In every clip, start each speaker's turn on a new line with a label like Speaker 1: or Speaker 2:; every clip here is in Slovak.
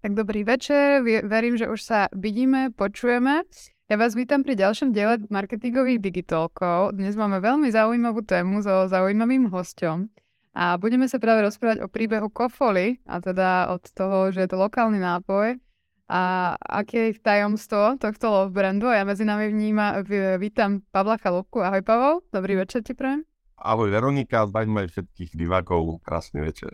Speaker 1: Tak dobrý večer, verím, že už sa vidíme, počujeme. Ja vás vítam pri ďalšom diele marketingových digitálkov. Dnes máme veľmi zaujímavú tému so zaujímavým hostom. A budeme sa práve rozprávať o príbehu Kofoli, a teda od toho, že je to lokálny nápoj a aké je tajomstvo tohto love brandu. Ja medzi nami vníma, vítam Pavla Chalúbku. Ahoj Pavel, dobrý večer ti prajem.
Speaker 2: Ahoj Veronika, zdajme všetkých divákov, krásny večer.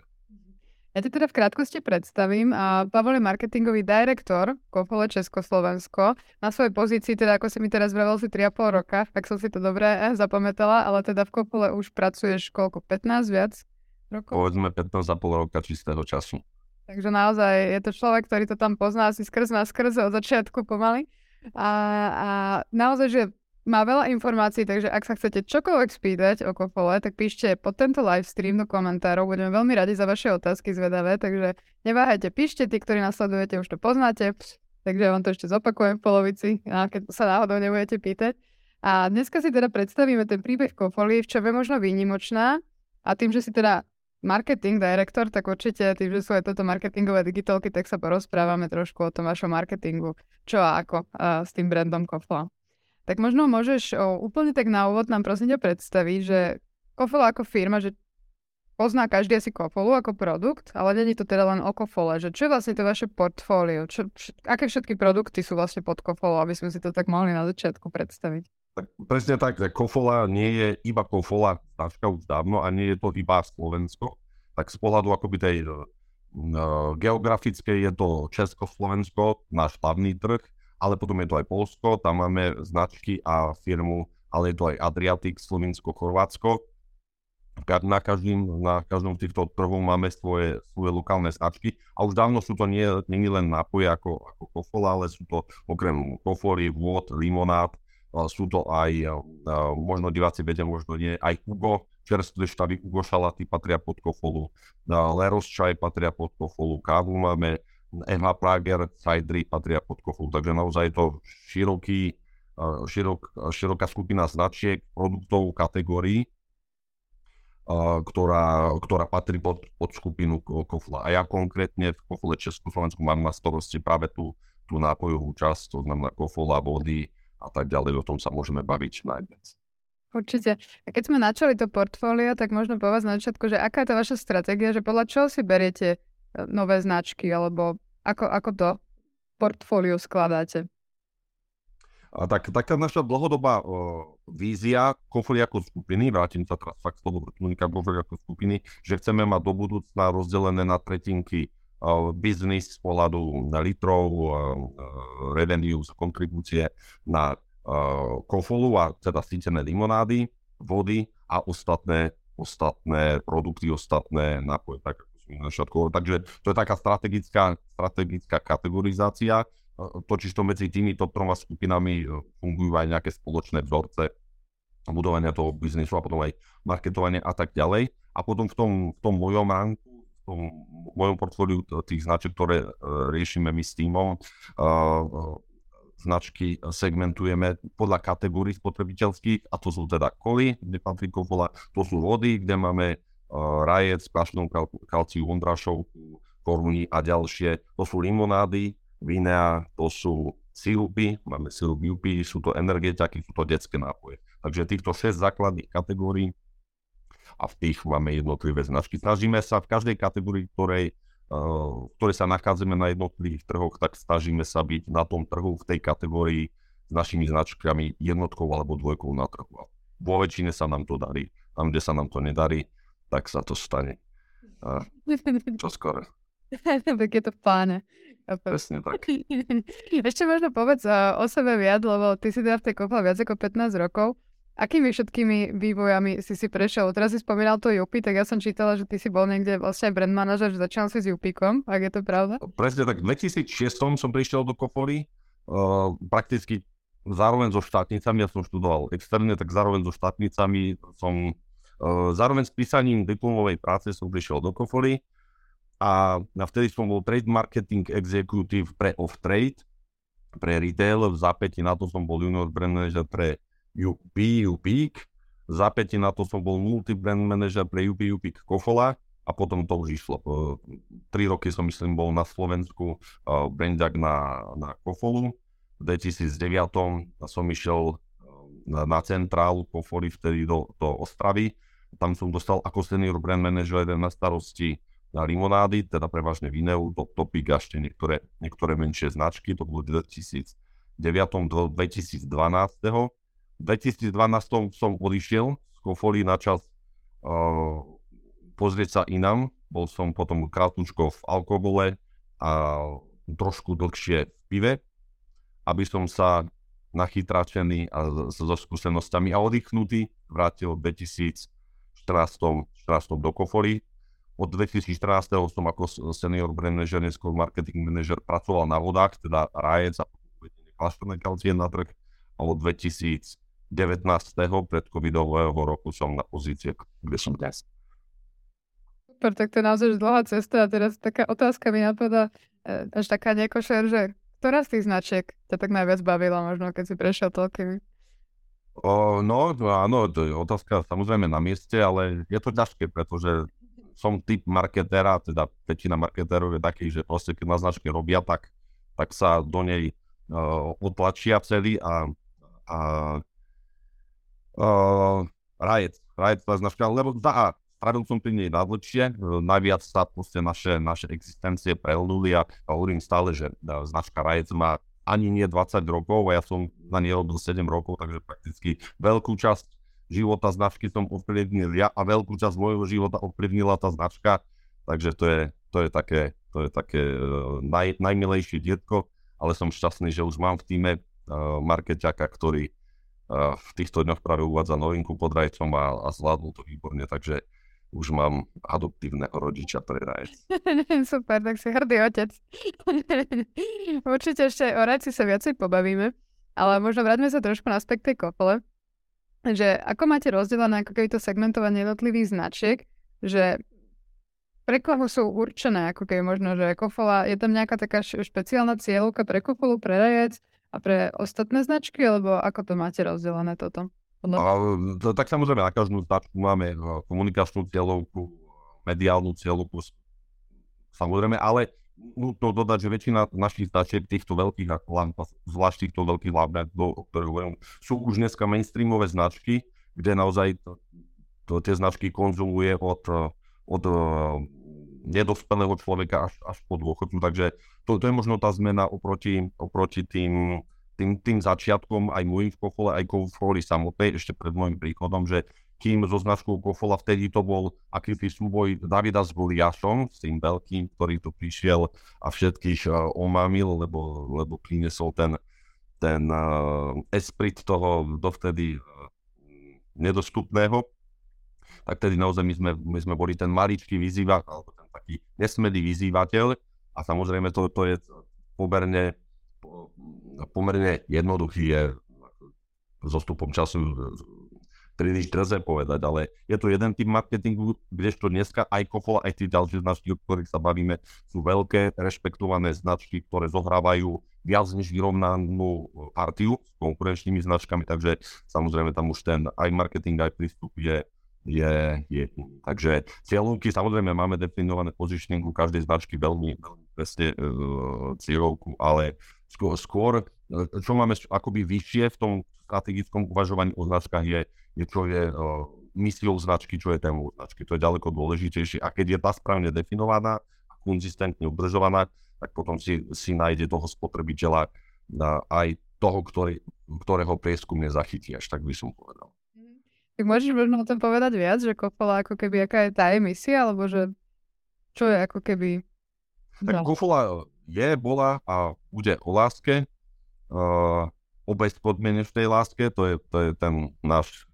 Speaker 1: Ja ti teda v krátkosti predstavím. A Pavel je marketingový direktor Kofole Československo. Na svojej pozícii, teda ako si mi teraz vravel, si 3,5 roka, tak som si to dobre eh, zapamätala, ale teda v Kofole už pracuješ koľko? 15 viac rokov?
Speaker 2: Povedzme 15,5 roka čistého času.
Speaker 1: Takže naozaj je to človek, ktorý to tam pozná asi skrz na skrz od začiatku pomaly. A, a naozaj, že má veľa informácií, takže ak sa chcete čokoľvek spýtať o Kofole, tak píšte pod tento live stream do komentárov. Budeme veľmi radi za vaše otázky zvedavé, takže neváhajte, píšte, tí, ktorí nasledujete, už to poznáte. Takže ja vám to ešte zopakujem v polovici, keď sa náhodou nebudete pýtať. A dneska si teda predstavíme ten príbeh Kofoly, v čo je možno výnimočná. A tým, že si teda marketing director, tak určite tým, že sú aj toto marketingové digitálky, tak sa porozprávame trošku o tom vašom marketingu, čo a ako a s tým brandom Kofola. Tak možno môžeš o, úplne tak na úvod nám prosím ťa predstaviť, že Kofole ako firma, že pozná každý asi Kofolu ako produkt, ale je to teda len o Kofole, že čo je vlastne to vaše portfólio, čo, aké všetky produkty sú vlastne pod Kofolou, aby sme si to tak mohli na začiatku predstaviť.
Speaker 2: Tak presne tak, Kofola nie je iba Kofola, značka už dávno a nie je to iba Slovensko, tak z pohľadu akoby tej uh, geografickej je to Československo, náš hlavný trh, ale potom je to aj Polsko, tam máme značky a firmu, ale je to aj Adriatic, Slovinsko, Chorvátsko. Na, každým, na každom z týchto trhov máme svoje, svoje lokálne značky. A už dávno sú to nie, nie len nápoje ako, ako kofola, ale sú to okrem kofory, vôd, limonád, sú to aj, možno diváci vedia, možno nie, aj Hugo, čerstvé štavy Hugo šalaty patria pod kofolu, Leros čaj patria pod kofolu, kávu máme, MH Prager, Sidry patria pod kofu, takže naozaj je to široký, širok, široká skupina značiek, produktov, kategórií, ktorá, ktorá patrí pod, pod skupinu Kofla. A ja konkrétne v Kofle Československu mám na starosti práve tú, tú nápojovú časť, to znamená Kofola, vody a tak ďalej, o tom sa môžeme baviť najviac.
Speaker 1: Určite. A keď sme načali to portfólio, tak možno po vás na začiatku, že aká je to vaša stratégia, že podľa čoho si beriete nové značky, alebo ako, ako to portfólio skladáte?
Speaker 2: A tak, taká naša dlhodobá uh, vízia Kofoli ako skupiny, vrátim sa teraz fakt z vrtulníka ako skupiny, že chceme mať do budúcna rozdelené na tretinky uh, biznis z pohľadu na litrov, uh, revenue kontribúcie na uh, Kofolu a teda sítené limonády, vody a ostatné, ostatné produkty, ostatné nápoje. Tak všetko. Takže to je taká strategická, strategická kategorizácia. Totiž to medzi týmito troma skupinami e, fungujú aj nejaké spoločné vzorce budovania toho biznisu a potom aj marketovanie a tak ďalej. A potom v tom, v tom mojom ránku, v tom mojom portfóliu tých značiek, ktoré uh, riešime my s týmom, uh, značky segmentujeme podľa kategórií spotrebiteľských a to sú teda koly, kde patrí kofola, to sú vody, kde máme rajec, plašnú kalciu, ondrašovku, koruní a ďalšie. To sú limonády, vinea, to sú sirupy, máme sirup UP, sú to energetiaky, sú to detské nápoje. Takže týchto 6 základných kategórií a v tých máme jednotlivé značky. Snažíme sa v každej kategórii, ktorej, uh, ktorej sa nachádzame na jednotlivých trhoch, tak snažíme sa byť na tom trhu v tej kategórii s našimi značkami jednotkou alebo dvojkou na trhu. Vo väčšine sa nám to darí. Tam, kde sa nám to nedarí, tak sa to stane. A čo skoro.
Speaker 1: tak je to v pláne.
Speaker 2: Presne tak.
Speaker 1: Ešte možno povedz o sebe viac, lebo ty si teda v tej kople viac ako 15 rokov. Akými všetkými vývojami si si prešiel? Teraz si spomínal to Jupi, tak ja som čítala, že ty si bol niekde vlastne brand manažer, že začal si s Jupikom, ak je to pravda?
Speaker 2: Presne tak. V 2006 som prišiel do Kofory, uh, prakticky zároveň so štátnicami, ja som študoval externe, tak zároveň so štátnicami som Zároveň s písaním diplomovej práce som prišiel do Kofoly a vtedy som bol trade marketing executive pre off-trade, pre retail, v zápäti na to som bol junior brand manager pre UP, UPIK, v zápäti na to som bol multi-brand manager pre UP, UPIK Kofola a potom to už išlo. Tri roky som myslím bol na Slovensku uh, brandiak na, na Kofolu. V 2009 som išiel na, na centrálu Kofoly vtedy do, do Ostravy. Tam som dostal ako senior brand manager na starosti na limonády, teda prevažne Vineu, Top Topic a ešte niektoré, niektoré menšie značky, to bolo 2009, 2012. 2012 som odišiel z Kofoli na čas uh, pozrieť sa inam, bol som potom krátnučko v alkohole a trošku dlhšie v pive, aby som sa nachytračený a so skúsenosťami a oddychnutý vrátil 2000 14, 14 do Kofory. Od 2014 som ako senior brand manager, neskôr marketing manager pracoval na vodách, teda rájec a klaštorné kalcie na trh. A od 2019. pred covidového roku som na pozície, kde som dnes.
Speaker 1: Super, tak to je naozaj dlhá cesta a teraz taká otázka mi napadá, e, až taká nekošer, že ktorá z tých značiek ťa tak najviac bavila možno, keď si prešiel toľkými?
Speaker 2: O, no, áno, to je otázka samozrejme na mieste, ale je to ťažké, pretože som typ marketera, teda väčšina marketérov je taký, že proste keď na značke robia, tak, tak sa do nej uh, otlačia celý a, a uh, Riot, Riot tá značka, lebo za strávil som pri nej najdlhšie, najviac sa proste naše, naše existencie prehlnuli a hovorím stále, že e, značka Rajec má ani nie 20 rokov a ja som na nej robil 7 rokov, takže prakticky veľkú časť života značky som ovplyvnil ja a veľkú časť môjho života ovplyvnila tá značka, takže to je, to je také, to je také uh, naj, najmilejšie dietko, ale som šťastný, že už mám v týme uh, markeťaka, ktorý uh, v týchto dňoch práve uvádza novinku pod rajcom a, a zvládol to výborne, takže už mám adoptívneho rodiča pre rajec.
Speaker 1: Super, tak si hrdý otec. Určite ešte o rajci sa viacej pobavíme, ale možno vráťme sa trošku na aspekt tej kofole, že ako máte rozdelené ako keby to segmentovanie jednotlivých značiek, že pre koho sú určené, ako keby možno, že kofola, je tam nejaká taká špeciálna cieľovka pre kofolu, pre rajec a pre ostatné značky, alebo ako to máte rozdelené toto?
Speaker 2: No. A, to, tak samozrejme na každú značku máme e, komunikačnú cieľovku, mediálnu cieľovku, samozrejme, ale nutno dodať, že väčšina našich značiek týchto veľkých, zvlášť týchto veľkých o ktorých hovorím, sú už dneska mainstreamové značky, kde naozaj to, to, tie značky konzumuje od, od e, nedospelého človeka až, až po dôchodcu. Takže to, to je možno tá zmena oproti, oproti tým tým, tým začiatkom aj môjim v Kofole, aj Kofoli samotnej, ešte pred môjim príchodom, že kým so značkou Kofola vtedy to bol akýsi súboj Davida s Goliášom, s tým veľkým, ktorý tu prišiel a všetkých uh, omamil, lebo, lebo prinesol ten, ten uh, esprit toho dovtedy uh, nedostupného, tak tedy naozaj my sme, my sme boli ten maličký vyzývateľ, alebo ten taký nesmedý vyzývateľ. A samozrejme to, to je pomerne pomerne jednoduchý je zostupom času príliš drze povedať, ale je to jeden typ marketingu, kdežto dneska aj Kofola, aj tie ďalšie značky, o ktorých sa bavíme, sú veľké, rešpektované značky, ktoré zohrávajú viac než vyrovnanú partiu s konkurenčnými značkami, takže samozrejme tam už ten aj marketing, aj prístup je, je, je. Takže cieľovky, samozrejme máme definované positioning u každej značky veľmi presne uh, cieľovku, ale skôr, skôr e, čo máme akoby vyššie v tom strategickom uvažovaní o značkách je, je čo je misiou značky, čo je témou značky. To je ďaleko dôležitejšie. A keď je tá správne definovaná a konzistentne udržovaná, tak potom si, si nájde toho spotrebiteľa na aj toho, ktorý, ktorého prieskum nezachytí, až tak by som povedal.
Speaker 1: Tak môžeš možno o tom povedať viac, že Kofola ako keby, aká je tá emisia, alebo že čo je ako keby...
Speaker 2: Tak Kofola je, bola a bude o láske. Uh, v tej láske, to je, to je ten náš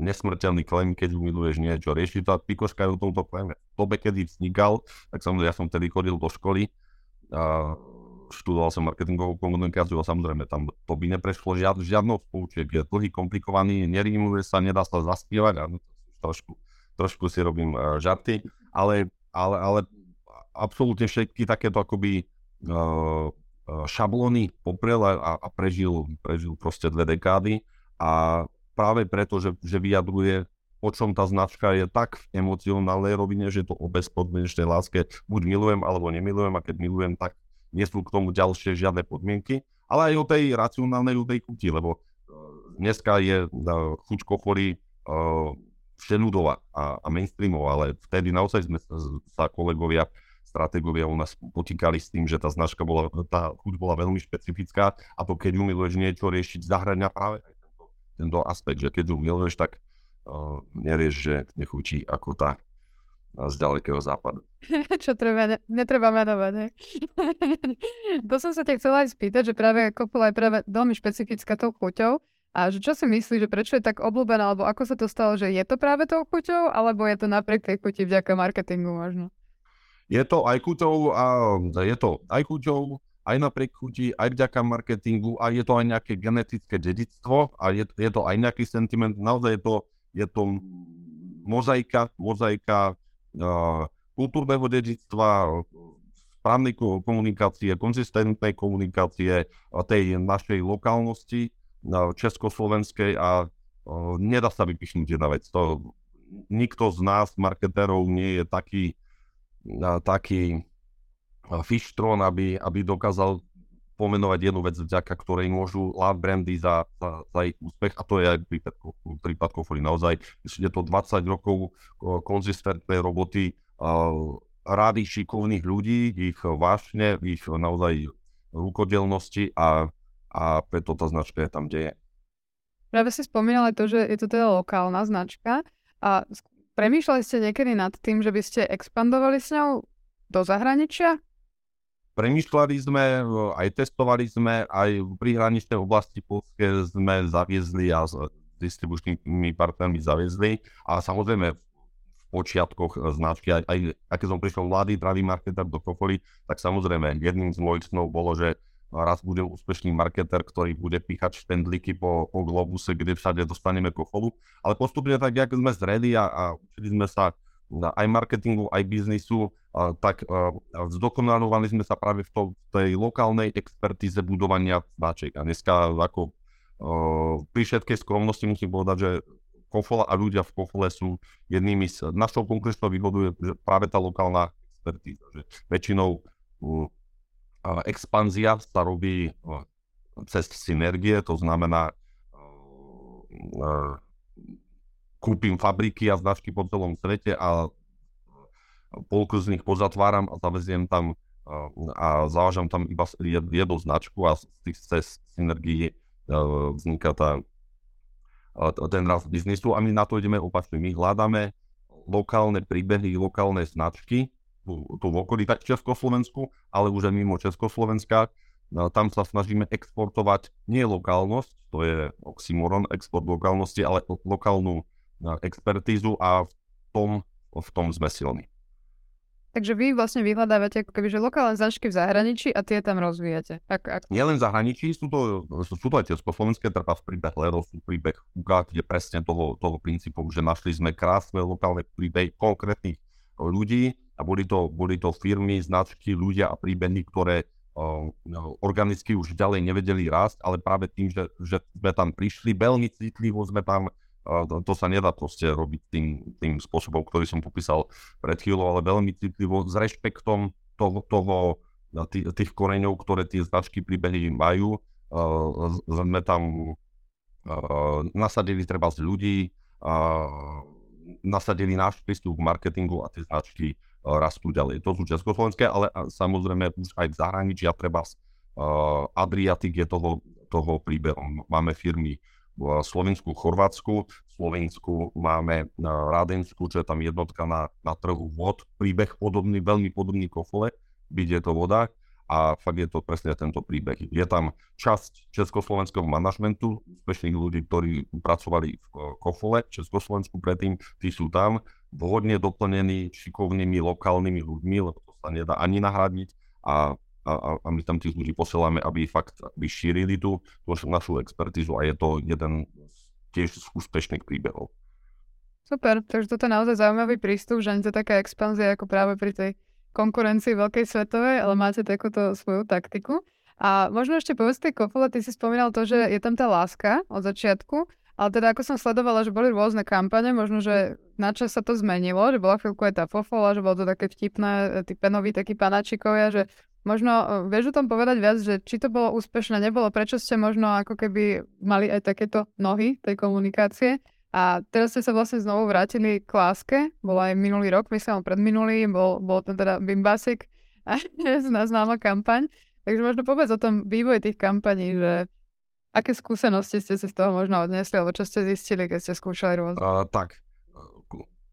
Speaker 2: nesmrteľný klem, keď miluješ niečo. Rieši to Pikoška je o tomto kleme. V dobe, kedy vznikal, tak samozrejme ja som tedy chodil do školy a študoval som marketingovú komunikáciu a samozrejme tam to by neprešlo žiad, žiadnou spoučiek. Je dlhý, komplikovaný, nerímuje sa, nedá sa zaspievať a trošku, trošku si robím uh, žarty, ale, ale, ale absolútne všetky takéto akoby uh, šablóny poprel a, a prežil, prežil proste dve dekády a práve preto, že, že vyjadruje o čom tá značka je tak v emocionálnej rovine, že to o bezpodmienečnej láske buď milujem alebo nemilujem a keď milujem, tak nie sú k tomu ďalšie žiadne podmienky, ale aj o tej racionálnej, o tej lebo uh, dneska je uh, chuť kofory uh, všenudová a, a mainstreamová, ale vtedy naozaj sme sa kolegovia stratégovia u nás potýkali s tým, že tá značka bola, tá chuť bola veľmi špecifická a to keď umiluješ niečo riešiť zahrania práve tento aspekt, že keď umiluješ, tak uh, nerieš, že nechutí ako tá z ďalekého západu.
Speaker 1: Čo treba, ne, netreba menovať, ne? to som sa ťa chcela aj spýtať, že práve Kopola je práve veľmi špecifická tou chuťou. A že čo si myslíš, že prečo je tak obľúbená, alebo ako sa to stalo, že je to práve tou chuťou, alebo je to napriek tej chuti vďaka marketingu možno?
Speaker 2: Je to aj chuťou, a je to aj chuťou, aj napriek chuti, aj vďaka marketingu a je to aj nejaké genetické dedictvo a je, je to aj nejaký sentiment. Naozaj je to, je to mozaika, mozaika uh, kultúrneho dedictva, správnej komunikácie, konzistentnej komunikácie tej našej lokálnosti uh, československej a uh, nedá sa vypichnúť jedna vec. To, nikto z nás, marketérov, nie je taký taký fištron, aby, aby dokázal pomenovať jednu vec, vďaka ktorej môžu love brandy za, za, za ich úspech a to je aj prípad, Kofory. Naozaj je to 20 rokov konzistentnej roboty, rády šikovných ľudí, ich vášne, ich naozaj rukodelnosti a, a preto tá značka je tam, kde je.
Speaker 1: Práve si spomínal aj to, že je to teda lokálna značka a Premýšľali ste niekedy nad tým, že by ste expandovali s ňou do zahraničia?
Speaker 2: Premýšľali sme, aj testovali sme, aj v prihraničnej oblasti Polske sme zaviezli a s distribučnými partnermi zaviezli. A samozrejme v počiatkoch značky, aj, aj, aj keď som prišiel mladý, pravý marketer do Kofoly, tak samozrejme jedným z mojich snov bolo, že raz budem úspešný marketer, ktorý bude píchať štendlíky po, po globuse, kde všade dostaneme kofolu. Ale postupne tak, jak sme zreli a, a učili sme sa aj marketingu, aj biznisu, tak zdokonalovali sme sa práve v, tej lokálnej expertíze budovania značiek. A dneska ako pri všetkej skromnosti musím povedať, že Kofola a ľudia v Kofole sú jednými z našou konkrétnou výhodou je práve tá lokálna expertíza. Že väčšinou expanzia sa robí cez synergie, to znamená kúpim fabriky a značky po celom svete a polku z nich pozatváram a zaveziem tam a závažam tam iba jednu značku a z tých cez synergii vzniká tá, ten rast biznisu a my na to ideme opačne. My hľadáme lokálne príbehy, lokálne značky, tu v okolí tak Československu, ale už aj mimo Československa. No, tam sa snažíme exportovať nie lokálnosť, to je oxymoron, export lokálnosti, ale lokálnu expertízu a v tom, v tom sme silní.
Speaker 1: Takže vy vlastne vyhľadávate ako keby, že lokálne značky v zahraničí a tie tam rozvíjate. Ak, ak...
Speaker 2: Nie len v zahraničí, sú to, sú to aj československé, treba v príbeh Leros, príbeh Uga, kde presne toho, toho princípu, že našli sme krásne lokálne príbehy konkrétnych ľudí, a boli to, boli to firmy, značky, ľudia a príbehy, ktoré uh, organicky už ďalej nevedeli rásť, ale práve tým, že, že sme tam prišli, veľmi citlivo sme tam, to, sa nedá proste robiť tým, tým spôsobom, ktorý som popísal pred chvíľou, ale veľmi citlivo, s rešpektom toho, toho tých, tých koreňov, ktoré tie značky príbehy majú. Uh, sme tam nasadili treba z ľudí, nasadili náš prístup k marketingu a tie značky rastú ďalej. To sú československé, ale samozrejme už aj v zahraničí a treba uh, je toho, toho príbehom. Máme firmy Slovensku, Chorvátsku, v Slovensku máme uh, Radensku, čo je tam jednotka na, na trhu vod, príbeh podobný, veľmi podobný kofole, byť je to voda. A fakt je to presne tento príbeh. Je tam časť československého manažmentu, úspešných ľudí, ktorí pracovali v Kofole, v Československu predtým, tí sú tam, vhodne doplnení šikovnými lokálnymi ľuďmi, lebo to sa nedá ani nahradiť a, a, a my tam tých ľudí posielame, aby fakt aby šírili tú, tú našu expertizu a je to jeden tiež z úspešných príbehov.
Speaker 1: Super, takže toto je naozaj zaujímavý prístup, že nie to taká expanzia ako práve pri tej konkurencii veľkej svetovej, ale máte takúto svoju taktiku. A možno ešte povedz tej Kofole, ty si spomínal to, že je tam tá láska od začiatku, Ale teda ako som sledovala, že boli rôzne kampane, možno, že na čo sa to zmenilo, že bola chvíľku aj tá fofola, že bolo to také vtipné, tí penoví takí panáčikovia, že možno e, vieš o tom povedať viac, že či to bolo úspešné, nebolo, prečo ste možno ako keby mali aj takéto nohy tej komunikácie. A teraz ste sa vlastne znovu vrátili k láske, bol aj minulý rok, myslím, predminulý, bol, bol to teda Bimbasik, známa kampaň. Takže možno povedz o tom vývoji tých kampaní, že Aké skúsenosti ste si z toho možno odnesli, alebo čo ste zistili, keď ste skúšali rôzne?
Speaker 2: Uh, tak,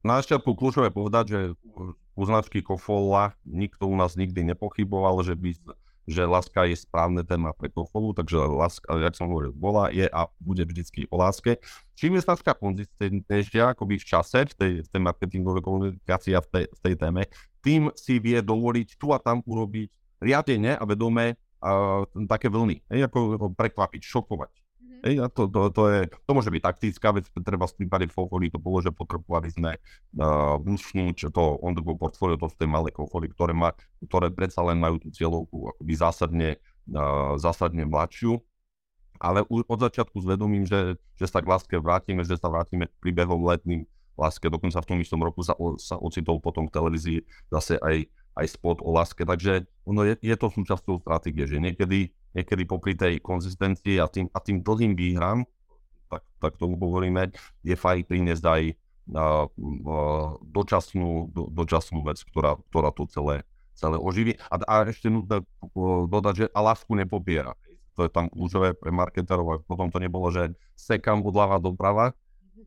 Speaker 2: na začiatku kľúčové povedať, že u značky Kofola nikto u nás nikdy nepochyboval, že, by, že láska je správne téma pre Kofolu, takže láska, jak som hovoril, bola, je a bude vždycky o láske. Čím je značka konzistentnejšia akoby v čase, v tej, v tej marketingovej komunikácii a v tej, v tej téme, tým si vie dovoliť tu a tam urobiť riadene a vedome uh, také vlny, hej, ako prekvapiť, šokovať. Mm-hmm. Hej, a to, to, to, je, to môže byť taktická vec, treba v prípade Fofory to bolo, že potrebovali sme uh, vnúčniť to on the go portfolio, to sú tie malé kofory, ktoré, má, ktoré predsa len majú tú cieľovku akoby zásadne, uh, zásadne mladšiu, ale od začiatku s vedomím, že, že sa k láske vrátime, že sa vrátime príbehom letným láske, dokonca v tom istom roku sa, sa ocitol potom v televízii zase aj aj spot o láske. Takže ono je, je to súčasťou stratégie, že niekedy, niekedy popri tej konzistencii a tým, a tým dlhým výhram, tak, tak tomu hovoríme, je fajn priniesť aj uh, dočasnú, do, dočasnú vec, ktorá, ktorá to celé, celé oživí. A, a ešte nutné dodať, že a lásku nepopiera. To je tam kľúčové pre marketerov, a potom to nebolo, že sekam odľava doprava,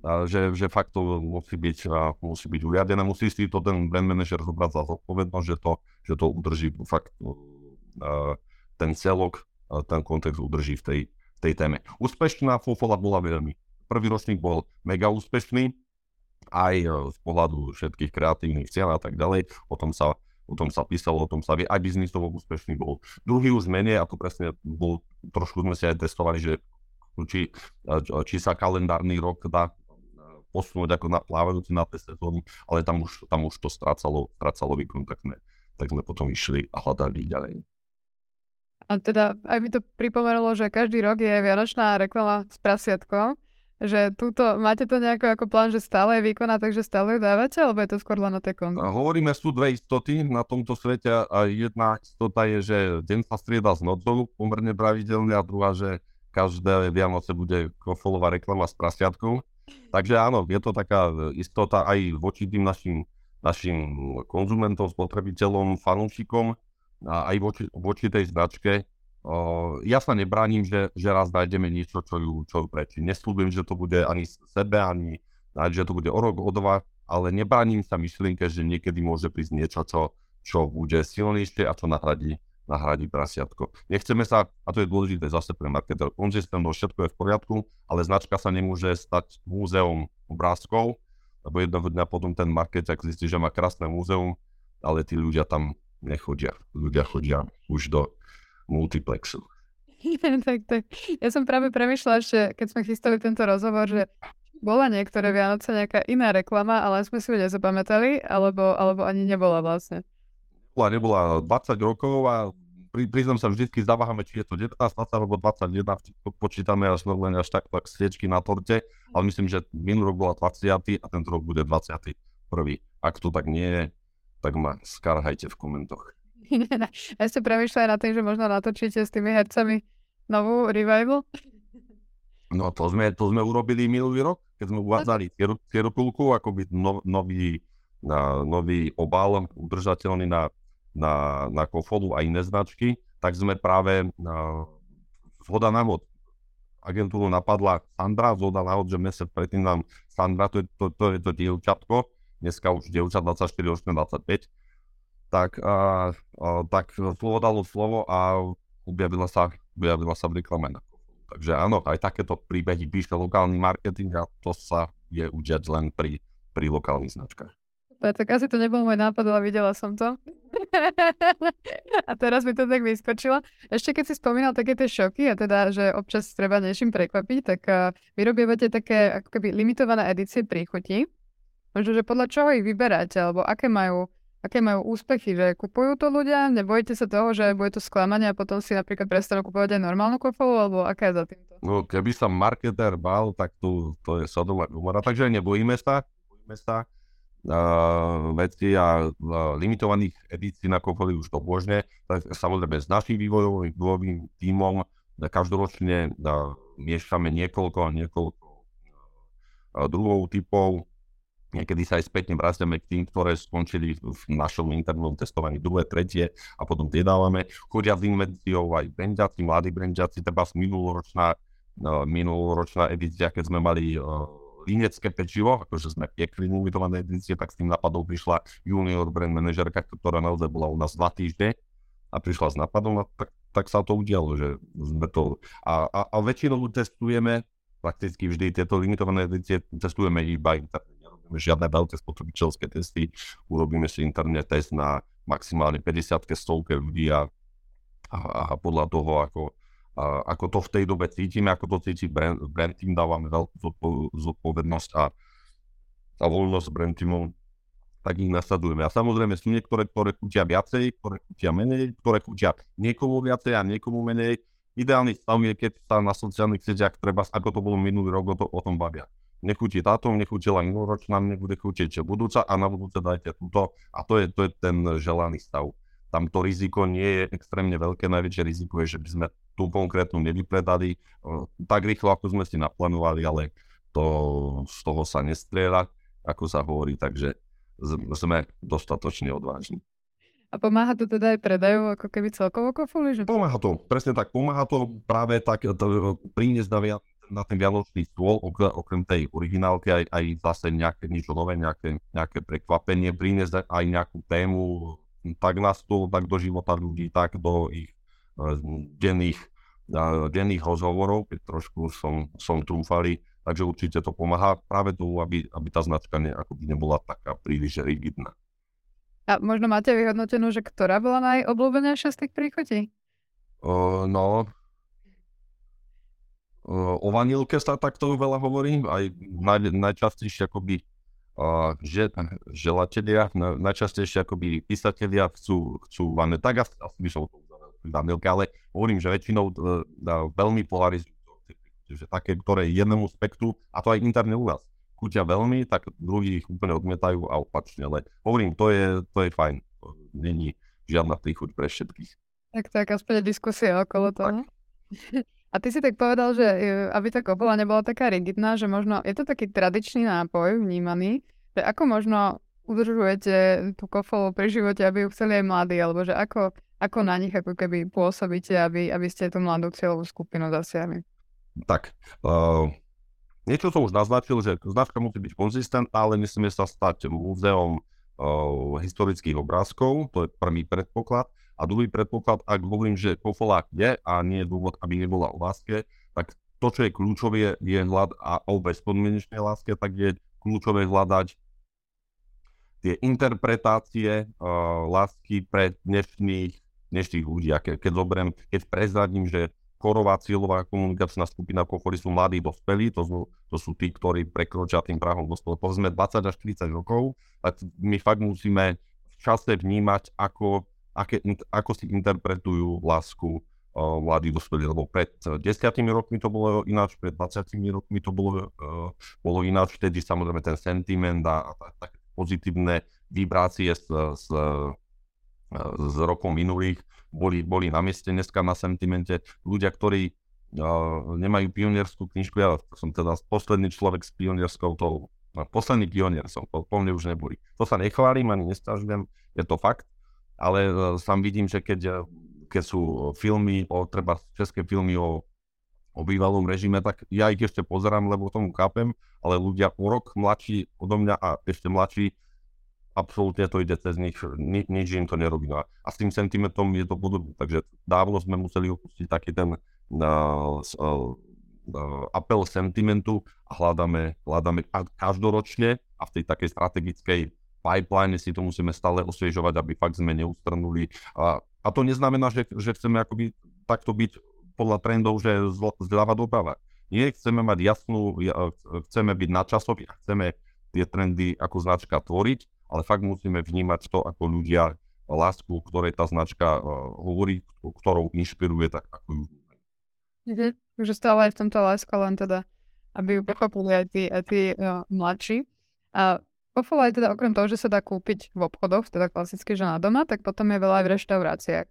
Speaker 2: a že, že fakt to musí byť, musí byť uriadené, musí si to ten brand manager zobrať za zodpovednosť, že to, že to udrží fakt a, ten celok, ten kontext udrží v tej, tej téme. Úspešná Fofola bola veľmi. Prvý ročník bol mega úspešný, aj e, z pohľadu všetkých kreatívnych cieľ a tak ďalej. O tom sa, o tom sa písalo, o tom sa vie, aj biznisovo úspešný bol. Druhý už menej, a to presne bol, trošku sme si aj testovali, že či, či sa kalendárny rok dá posunúť ako na plávajúci na tej sezóny, ale tam už, tam už to strácalo, strácalo výkon, tak sme, tak sme potom išli a hľadali ďalej.
Speaker 1: A teda aj mi to pripomenulo, že každý rok je vianočná reklama s prasiatkom, že túto, máte to nejako ako plán, že stále je výkona, takže stále ju dávate, alebo je to skôr len na tej konci?
Speaker 2: Hovoríme, sú dve istoty na tomto svete a jedna istota je, že deň sa strieda s nocou pomerne pravidelne a druhá, že každé Vianoce bude kofolová reklama s prasiatkou. Takže áno, je to taká istota aj voči tým našim, našim konzumentom, spotrebiteľom, fanúšikom aj voči, voči tej značke. Uh, ja sa nebránim, že, že raz nájdeme niečo, čo ju, čo ju prečí. Neslúbim, že to bude ani sebe, ani že to bude o rok, o dva, ale nebránim sa myšlienke, že niekedy môže prísť niečo, čo, čo bude silnejšie a čo nahradí nahradí prasiatko. Nechceme sa, a to je dôležité zase pre marketer, konzistentnosť, všetko je v poriadku, ale značka sa nemôže stať múzeum obrázkov, lebo jedného dňa potom ten marketer zistí, že má krásne múzeum, ale tí ľudia tam nechodia. Ľudia chodia už do multiplexu.
Speaker 1: tak, tak. Ja som práve premyšľala, že keď sme chystali tento rozhovor, že bola niektoré Vianoce nejaká iná reklama, ale sme si ju nezapamätali, alebo, alebo ani nebola vlastne
Speaker 2: bola, nebola 20 rokov a pri, priznám sa, vždy zaváhame, či je to 19, 20 alebo 21, počítame až len až tak, tak sviečky na torte, ale myslím, že minulý rok bola 20 a tento rok bude 21. Ak to tak nie je, tak ma skarhajte v komentoch.
Speaker 1: Ja ste premyšľali na tým, že možno natočíte s tými hercami novú revival?
Speaker 2: No to sme, to sme urobili minulý rok, keď sme uvádzali Tieropulku, ako by no, nový, na, nový obal udržateľný na na, na Kofolu a iné značky, tak sme práve uh, zhoda náhod agentúru napadla Sandra, zhoda náhod, že mesiac predtým nám Sandra, to je to, to, je to dievčatko, dneska už dievčat 24, 8, 25, tak, uh, uh, tak slovo dalo slovo a objavila sa, objavila sa v reklame Takže áno, aj takéto príbehy píše lokálny marketing a to sa je udiať len pri, pri lokálnych značkách.
Speaker 1: Tak asi to nebol môj nápad, ale videla som to. a teraz mi to tak vyskočilo. Ešte keď si spomínal také tie šoky a teda, že občas treba niečím prekvapiť, tak uh, vyrobievate také ako keby limitované edície príchutí. Možno, že podľa čoho ich vyberáte, alebo aké majú, aké majú úspechy, že kupujú to ľudia, nebojte sa toho, že bude to sklamanie a potom si napríklad prestanú kupovať aj normálnu kofolu, alebo aká je za týmto?
Speaker 2: No, keby sa marketer bál, tak tu, to je Sodoma Gomora. Takže nebojíme sa, nebojíme sa veci a limitovaných edícií na Kofoli už to možné. Tak samozrejme s našim vývojovým, vývojovým tímom každoročne uh, miešame niekoľko, niekoľko uh, druhov typov. Niekedy sa aj spätne vraciame k tým, ktoré skončili v našom internom testovaní druhé, tretie a potom tie dávame. Chodia s invenciou aj brandiaci, mladí brandiaci, treba minuloročná, uh, minuloročná edícia, keď sme mali uh, línecké pečivo, akože sme piekli limitované edície, tak s tým napadom prišla junior brand manažerka, ktorá naozaj bola u nás dva týždne a prišla s napadom a tak, tak sa to udialo, že sme to... A, a, a väčšinou testujeme, prakticky vždy tieto limitované edície testujeme iba interne. Nerobíme žiadne veľké spotrebiteľské testy, urobíme si interne test na maximálne 50 stovke ľudí a, a, a podľa toho, ako, a ako to v tej dobe cítime, ako to cíti brand, brand team, dávame veľkú zodpovednosť a, a voľnosť brand teamom, tak ich nasledujeme. A samozrejme sú niektoré, ktoré chutia viacej, ktoré chutia menej, ktoré chutia niekomu viacej a niekomu menej. Ideálny stav je, keď sa na sociálnych sieťach treba, ako to bolo minulý rok, o, to, o tom bavia. Nechutí táto, nechutila minuloročná, nebude chutiť budúca a na budúce dajte túto. A to je, to je ten želaný stav tam to riziko nie je extrémne veľké. Najväčšie riziko je, že by sme tú konkrétnu nevypredali tak rýchlo, ako sme si naplánovali, ale to z toho sa nestrieľa, ako sa hovorí, takže sme dostatočne odvážni.
Speaker 1: A pomáha to teda aj predaju ako keby celkovo kofuli? Že...
Speaker 2: Pomáha to, presne tak. Pomáha to práve tak to, priniesť na, na ten vianočný stôl, okrem, okrem tej originálky, aj, aj zase nejaké niečo nové, nejaké, nejaké prekvapenie, priniesť aj nejakú tému, tak na stôl, tak do života ľudí, tak do ich uh, denných, uh, denných rozhovorov, keď trošku som, som trúfali, takže určite to pomáha práve tomu, aby, aby tá značka ne, ako by nebola taká príliš rigidná.
Speaker 1: A možno máte vyhodnotenú, že ktorá bola najobľúbenejšia z tých príchotí?
Speaker 2: Uh, no, o vanilke sa takto veľa hovorí, aj naj, najčastejšie akoby že, želatelia, najčastejšie akoby písatelia chcú, chcú vané, tak asi, asi by som to vanilka, ale hovorím, že väčšinou uh, veľmi polarizujú že také, ktoré jednému spektru, a to aj interne u vás, chutia veľmi, tak druhí ich úplne odmietajú a opačne, ale hovorím, to je, to je fajn, není žiadna príchuť pre všetkých.
Speaker 1: Tak tak, aspoň diskusia okolo toho. A ty si tak povedal, že e, aby tá kopola nebola taká rigidná, že možno je to taký tradičný nápoj vnímaný, že ako možno udržujete tú kofolu pri živote, aby ju chceli aj mladí, alebo že ako, ako na nich ako keby pôsobíte, aby, aby ste tú mladú cieľovú skupinu zasiahli?
Speaker 2: Tak, uh, niečo som už naznačil, že značka musí byť konzistentná, ale nesmie sa stať múzeum uh, historických obrázkov, to je prvý predpoklad. A druhý predpoklad, ak hovorím, že kofola je a nie je dôvod, aby nebola o láske, tak to, čo je kľúčové, je hľad a o bezpodmienečnej láske, tak je kľúčové hľadať tie interpretácie uh, lásky pre dnešných, dnešných ľudí. A ke, keď zoberiem, keď prezradím, že korová cieľová komunikačná skupina kofory sú mladí dospelí, to sú, to sú tí, ktorí prekročia tým prahom dospelého, povedzme 20 až 40 rokov, tak my fakt musíme v čase vnímať, ako aké, ako si interpretujú lásku uh, mladí dospelí, lebo pred desiatimi rokmi to bolo ináč, pred 20 rokmi to bolo, uh, bolo ináč, vtedy samozrejme ten sentiment a, a také pozitívne vibrácie z, z, z rokov minulých boli, boli na mieste dneska na sentimente. Ľudia, ktorí uh, nemajú pionierskú knižku, ja som teda posledný človek s pionierskou tou, posledný pionier som, po, po mne už neboli. To sa nechválim ani nestažujem, je to fakt, ale e, sám vidím, že keď, e, keď sú filmy, o, treba české filmy o, o bývalom režime, tak ja ich ešte pozerám, lebo tomu kápem, ale ľudia o rok mladší odo mňa a ešte mladší, absolútne to ide cez nich, ni, nič im to nerobí. No a s tým sentimentom je to podobné, takže dávno sme museli opustiť taký ten uh, uh, apel sentimentu a hľadáme, hľadáme každoročne a v tej takej strategickej pipeline si to musíme stále osviežovať, aby fakt sme neustrnuli. A, a to neznamená, že, že chceme akoby takto byť podľa trendov, že zľava doprava. Nie, chceme mať jasnú, chceme byť nadčasoví a chceme tie trendy ako značka tvoriť, ale fakt musíme vnímať to ako ľudia lásku, ktorej tá značka uh, hovorí, ktorou inšpiruje, tak ako ju
Speaker 1: Mhm. Takže stále je v tomto láska, len teda, aby ju pochopili aj tí, aj tí uh, mladší. A Kofola je teda okrem toho, že sa dá kúpiť v obchodoch, teda klasicky, že na doma, tak potom je veľa aj v reštauráciách.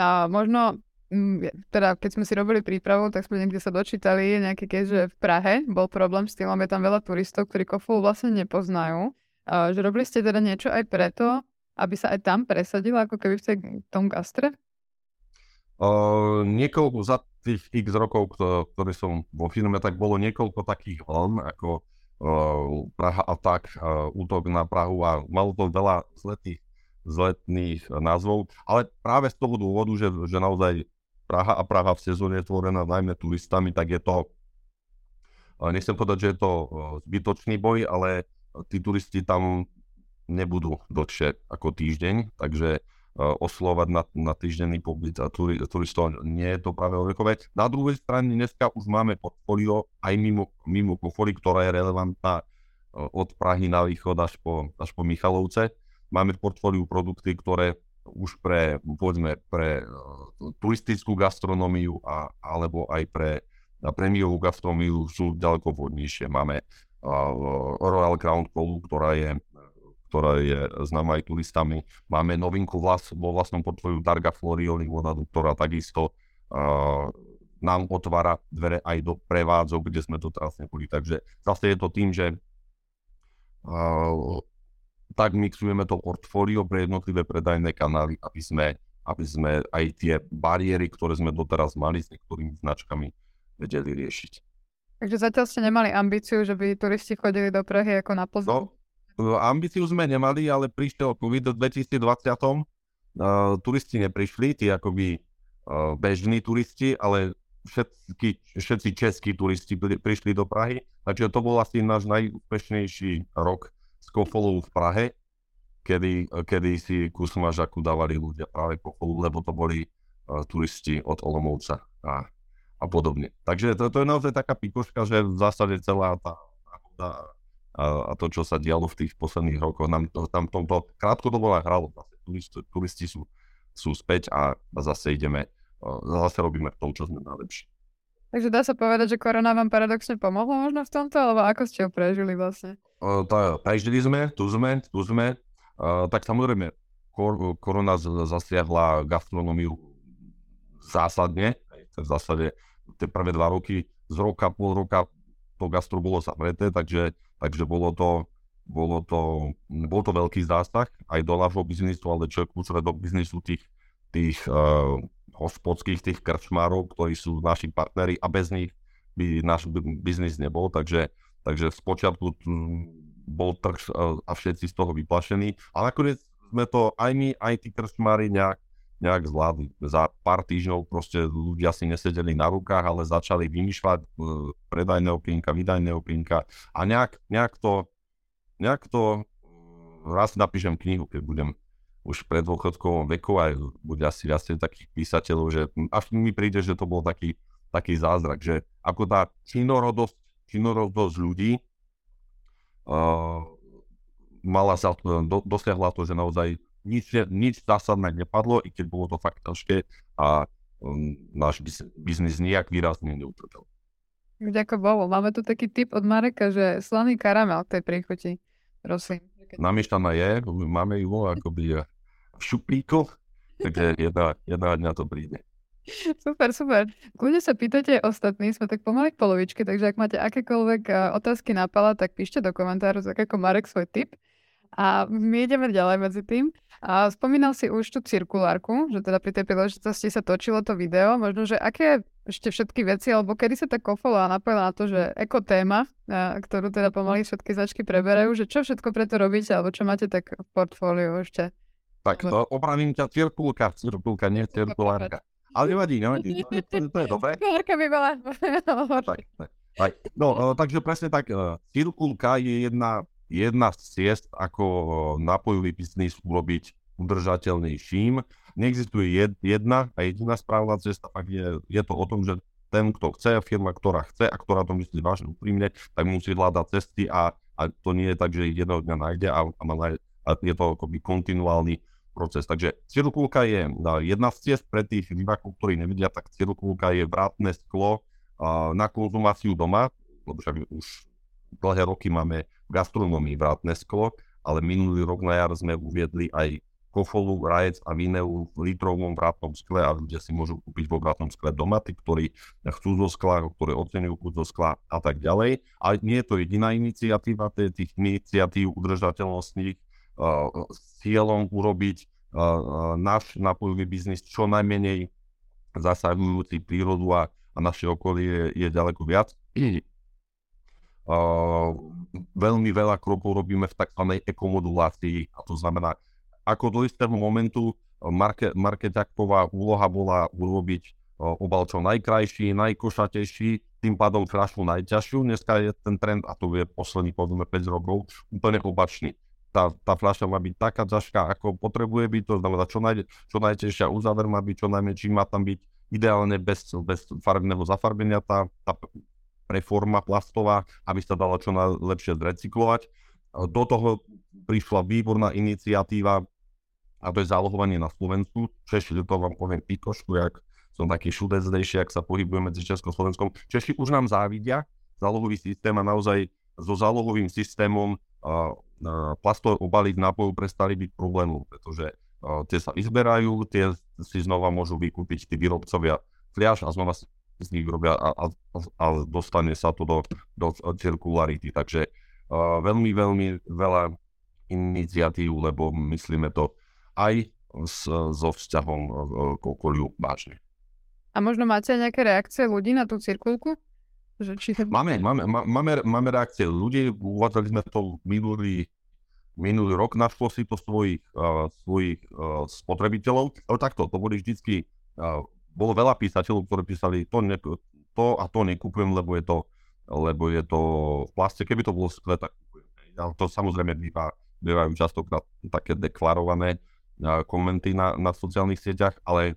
Speaker 1: A možno, mm, teda keď sme si robili prípravu, tak sme niekde sa dočítali nejaký keď, že v Prahe bol problém s tým, je tam veľa turistov, ktorí Kofolu vlastne nepoznajú. A že robili ste teda niečo aj preto, aby sa aj tam presadila, ako keby v tom gastre?
Speaker 2: Uh, niekoľko za tých x rokov, ktoré som vo firme, tak bolo niekoľko takých vln, ako Praha a tak, uh, útok na Prahu a malo to veľa zletých, zletných názvov, ale práve z toho dôvodu, že, že naozaj Praha a Praha v sezóne je tvorená najmä turistami, tak je to, nechcem povedať, že je to zbytočný boj, ale tí turisti tam nebudú dlhšie ako týždeň, takže oslovať na, na týždenný pobyt turistov nie je to práve vekové. Na druhej strane dneska už máme portfólio aj mimo, mimo Kofory, ktorá je relevantná od Prahy na východ až po, až po Michalovce. Máme v portfóliu produkty, ktoré už pre, povedzme, pre turistickú gastronómiu a, alebo aj pre prémiovú gastronómiu sú ďaleko vhodnejšie. Máme Royal Crown Colu, ktorá je ktorá je známa aj turistami. Máme novinku vlast, vo vlastnom portfóliu Darga Florioli ktorá takisto uh, nám otvára dvere aj do prevádzok, kde sme to teraz neboli. Takže zase je to tým, že uh, tak mixujeme to portfólio pre jednotlivé predajné kanály, aby sme, aby sme aj tie bariéry, ktoré sme doteraz mali s niektorými značkami, vedeli riešiť.
Speaker 1: Takže zatiaľ ste nemali ambíciu, že by turisti chodili do Prahy ako na pozor? No,
Speaker 2: ambíciu sme nemali, ale prišiel COVID v 2020. Uh, turisti neprišli, tí akoby uh, bežní turisti, ale všetky, všetci českí turisti prišli do Prahy. Takže to bol asi náš najúspešnejší rok s Kofolou v Prahe, kedy, kedy si kus mažaku dávali ľudia práve Kofolu, lebo to boli uh, turisti od Olomovca a, a podobne. Takže to, to je naozaj taká pikoška, že v zásade celá tá, tá a, a to, čo sa dialo v tých posledných rokoch, nám to, tam tomto krátkodobo hralo. Turisti, turisti sú, sú späť a, a zase ideme, zase robíme v tom, čo sme najlepší.
Speaker 1: Takže dá sa povedať, že korona vám paradoxne pomohla možno v tomto, alebo ako ste ho prežili vlastne?
Speaker 2: Uh, tá, prežili sme, tu sme, tu sme. Uh, tak samozrejme, kor, korona zasiahla gastronómiu zásadne. V zásade tie prvé dva roky, z roka, pol roka to gastro bolo zavreté, takže Takže bolo to, bolo to, bol to veľký zásah aj do nášho biznisu, ale čo je do biznisu tých, tých uh, hospodských, tých krčmárov, ktorí sú naši partneri a bez nich by náš biznis nebol. Takže, takže spočiatku bol trh uh, a všetci z toho vyplašení. A nakoniec sme to aj my, aj tí krčmári nejak nejak zvládli. Za pár týždňov proste ľudia si nesedeli na rukách, ale začali vymýšľať uh, predajné okienka, vydajné okienka a nejak, nejak to, nejak to raz napíšem knihu, keď budem už pred dôchodkovom veku a bude asi viacej takých písateľov, že až mi príde, že to bol taký, taký zázrak, že ako tá činorodosť, činorodosť ľudí uh, mala sa, do, dosiahla to, že naozaj nič, nič zásadné nepadlo, i keď bolo to fakt ťažké a um, náš biznis nejak výrazne neutrpel.
Speaker 1: Ďakujem Bohu. Máme tu taký tip od Mareka, že slaný karamel k tej príchuti. Prosím.
Speaker 2: Namiešaná je, máme ju akoby v šuplíku, takže jedna, jedna dňa to príde.
Speaker 1: Super, super. Kľudne sa pýtate ostatní, sme tak pomaly k polovičke, takže ak máte akékoľvek eh, otázky na pala, tak píšte do komentáru, tak ako Marek svoj tip. A my ideme ďalej medzi tým. A spomínal si už tú cirkulárku, že teda pri tej príležitosti sa točilo to video. Možno, že aké ešte všetky veci, alebo kedy sa tá kofola napojila na to, že ekotéma, ktorú teda pomaly všetky značky preberajú, že čo všetko preto robíte, alebo čo máte tak v portfóliu ešte?
Speaker 2: Tak to opravím ťa, cirkulka, cirkulka, nie cirkulárka. Ale nevadí, nevadí, to, to, to je dobré.
Speaker 1: Cirkulárka by bola.
Speaker 2: tak, tak. No, takže presne tak, e, cirkulka je jedna jedna z ciest, ako napojový biznis urobiť udržateľnejším. Neexistuje jedna a jediná správna cesta, tak je, je to o tom, že ten, kto chce, firma, ktorá chce a ktorá to myslí vážne úprimne, tak musí hľadať cesty a, a to nie je tak, že jedného dňa nájde a, a, má, a je to akoby kontinuálny proces. Takže cirkulka je jedna z ciest pre tých divákov, ktorí nevidia, tak cirkulka je vrátne sklo na konzumáciu doma, lebo však už dlhé roky máme v gastronomii vrátne sklo, ale minulý rok na jar sme uviedli aj kofolu, rajec a vineu v litrovom vrátnom skle a ľudia si môžu kúpiť vo vrátnom skle doma, tí, ktorí chcú zo skla, ktorí ocenujú chuť zo skla a tak ďalej. A nie je to jediná iniciatíva, tých iniciatív udržateľnostných uh, s cieľom urobiť uh, náš napojový biznis čo najmenej zasahujúci prírodu a, a naše okolie je, je ďaleko viac. Veľmi veľa krokov robíme v tzv. ekomodulácii a to znamená ako do istého momentu eh, market, marketáková úloha bola urobiť eh, obal čo najkrajší, najkošatejší, tým pádom fľašu najťažšiu. Dneska je ten trend, a to je posledných povedzme 5 rokov, úplne opačný. Tá, tá fľaša má byť taká ťažká, ako potrebuje byť, to znamená čo, naj, čo najtežšia uzáver má byť, čo najmenší má tam byť ideálne bez, bez farebného zafarbenia tá, tá preforma plastová, aby sa dala čo najlepšie zrecyklovať. Do toho prišla výborná iniciatíva a to je zálohovanie na Slovensku. Češi, to vám poviem pikošku, jak som taký šudezdejší, ak sa pohybujem medzi Československom. Češi už nám závidia zálohový systém a naozaj so zálohovým systémom uh, uh, plastové obaly v nápoju prestali byť problémom, pretože uh, tie sa vyzberajú, tie si znova môžu vykúpiť tí výrobcovia fliaž a znova si z nich robia a, a, a dostane sa to do, do cirkularity. Takže uh, veľmi, veľmi veľa iniciatív, lebo myslíme to aj s, so vzťahom e, k okoliu vážne.
Speaker 1: A možno máte nejaké reakcie ľudí na tú cirkulku?
Speaker 2: Že či to... máme, máme, máme, máme reakcie ľudí, uvádzali sme to minulý, minulý rok, našlo si to svojich, uh, svojich uh, spotrebiteľov, ale takto, to boli vždycky, uh, bolo veľa písateľov, ktorí písali, to, ne, to a to nekúpujem, lebo je to, lebo je to v plaste, keby to bolo skle, tak kúpujem. Ale to samozrejme býva, bývajú častokrát také deklarované komenty na, na sociálnych sieťach, ale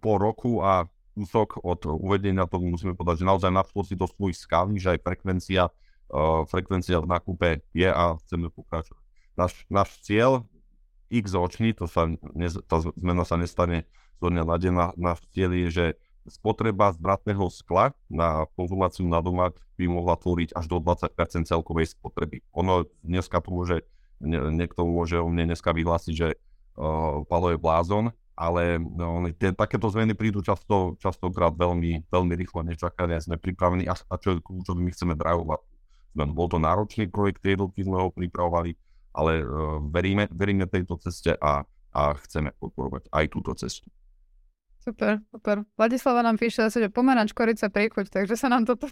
Speaker 2: po roku a kúsok od uvedenia toho musíme povedať, že naozaj našlo si to svoj skalný, že aj frekvencia, uh, frekvencia v nákupe je a chceme pokračovať. Náš, náš cieľ x ročný, to sa, ne, tá zmena sa nestane dňa na deň, je, že spotreba z bratného skla na konzumáciu na doma by mohla tvoriť až do 20% celkovej spotreby. Ono dneska to môže, nie, niekto môže o mne dneska vyhlásiť, že uh, Palo je blázon, ale no, tie, takéto zmeny prídu často, častokrát veľmi, veľmi rýchlo, nečakané, sme pripravení a, a čo kľúčové, my chceme drivovať. Bol to náročný projekt, tie roky sme ho pripravovali, ale uh, veríme, veríme tejto ceste a, a chceme podporovať aj túto cestu.
Speaker 1: Super, super. Vladislava nám píše zase, že pomeranč, korica, príchuť, takže sa nám toto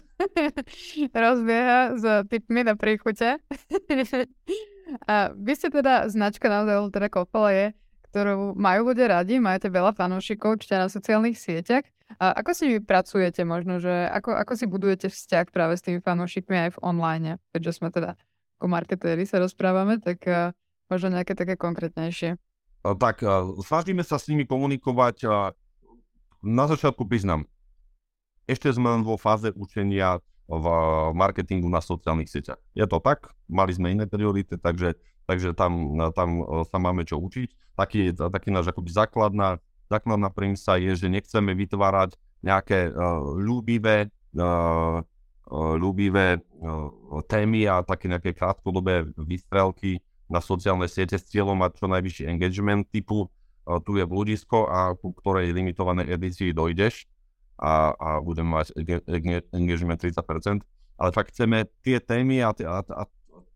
Speaker 1: rozbieha s typmi na príchute. A vy ste teda značka naozaj teda je, ktorú majú ľudia radi, máte veľa fanúšikov, určite na sociálnych sieťach. A ako si vy pracujete možno, že ako, ako si budujete vzťah práve s tými fanúšikmi aj v online, keďže sme teda ako marketéri sa rozprávame, tak uh, možno nejaké také konkrétnejšie.
Speaker 2: Tak uh, snažíme sa s nimi komunikovať. Na začiatku priznám, ešte sme vo fáze učenia v marketingu na sociálnych sieťach. Je to tak, mali sme iné priority, takže, takže tam, tam e, sa máme čo učiť. Taký, taký náš akoby základná, základná premisa je, že nechceme vytvárať nejaké uh, ľúbivé, uh, ľúbivé uh, témy a také nejaké krátkodobé výstrelky na sociálne siete s cieľom mať čo najvyšší engagement typu tu je blúdisko a ku ktorej limitovanej edícii dojdeš a, a budeme mať engagement 30%, ale fakt chceme tie témy a, a, a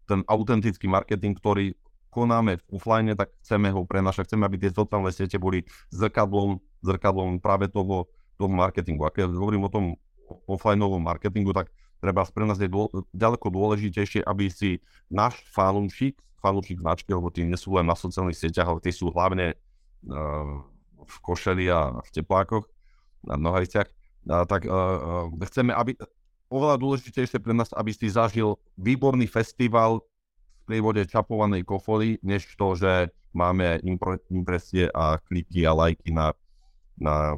Speaker 2: ten autentický marketing, ktorý konáme v offline, tak chceme ho prenašať, chceme, aby tie sociálne siete boli zrkadlom, zrkadlom práve toho, toho marketingu. A keď hovorím o tom offlineovom marketingu, tak treba pre nás je dô, ďaleko dôležitejšie, aby si náš fanúšik, fanúšik značky, lebo tí nie sú len na sociálnych sieťach, ale tí sú hlavne v košeli a v teplákoch, na nohaviciach, tak uh, chceme, aby oveľa dôležitejšie pre nás, aby si zažil výborný festival v prievode čapovanej kofoly, než to, že máme impre, impresie a kliky a lajky na, na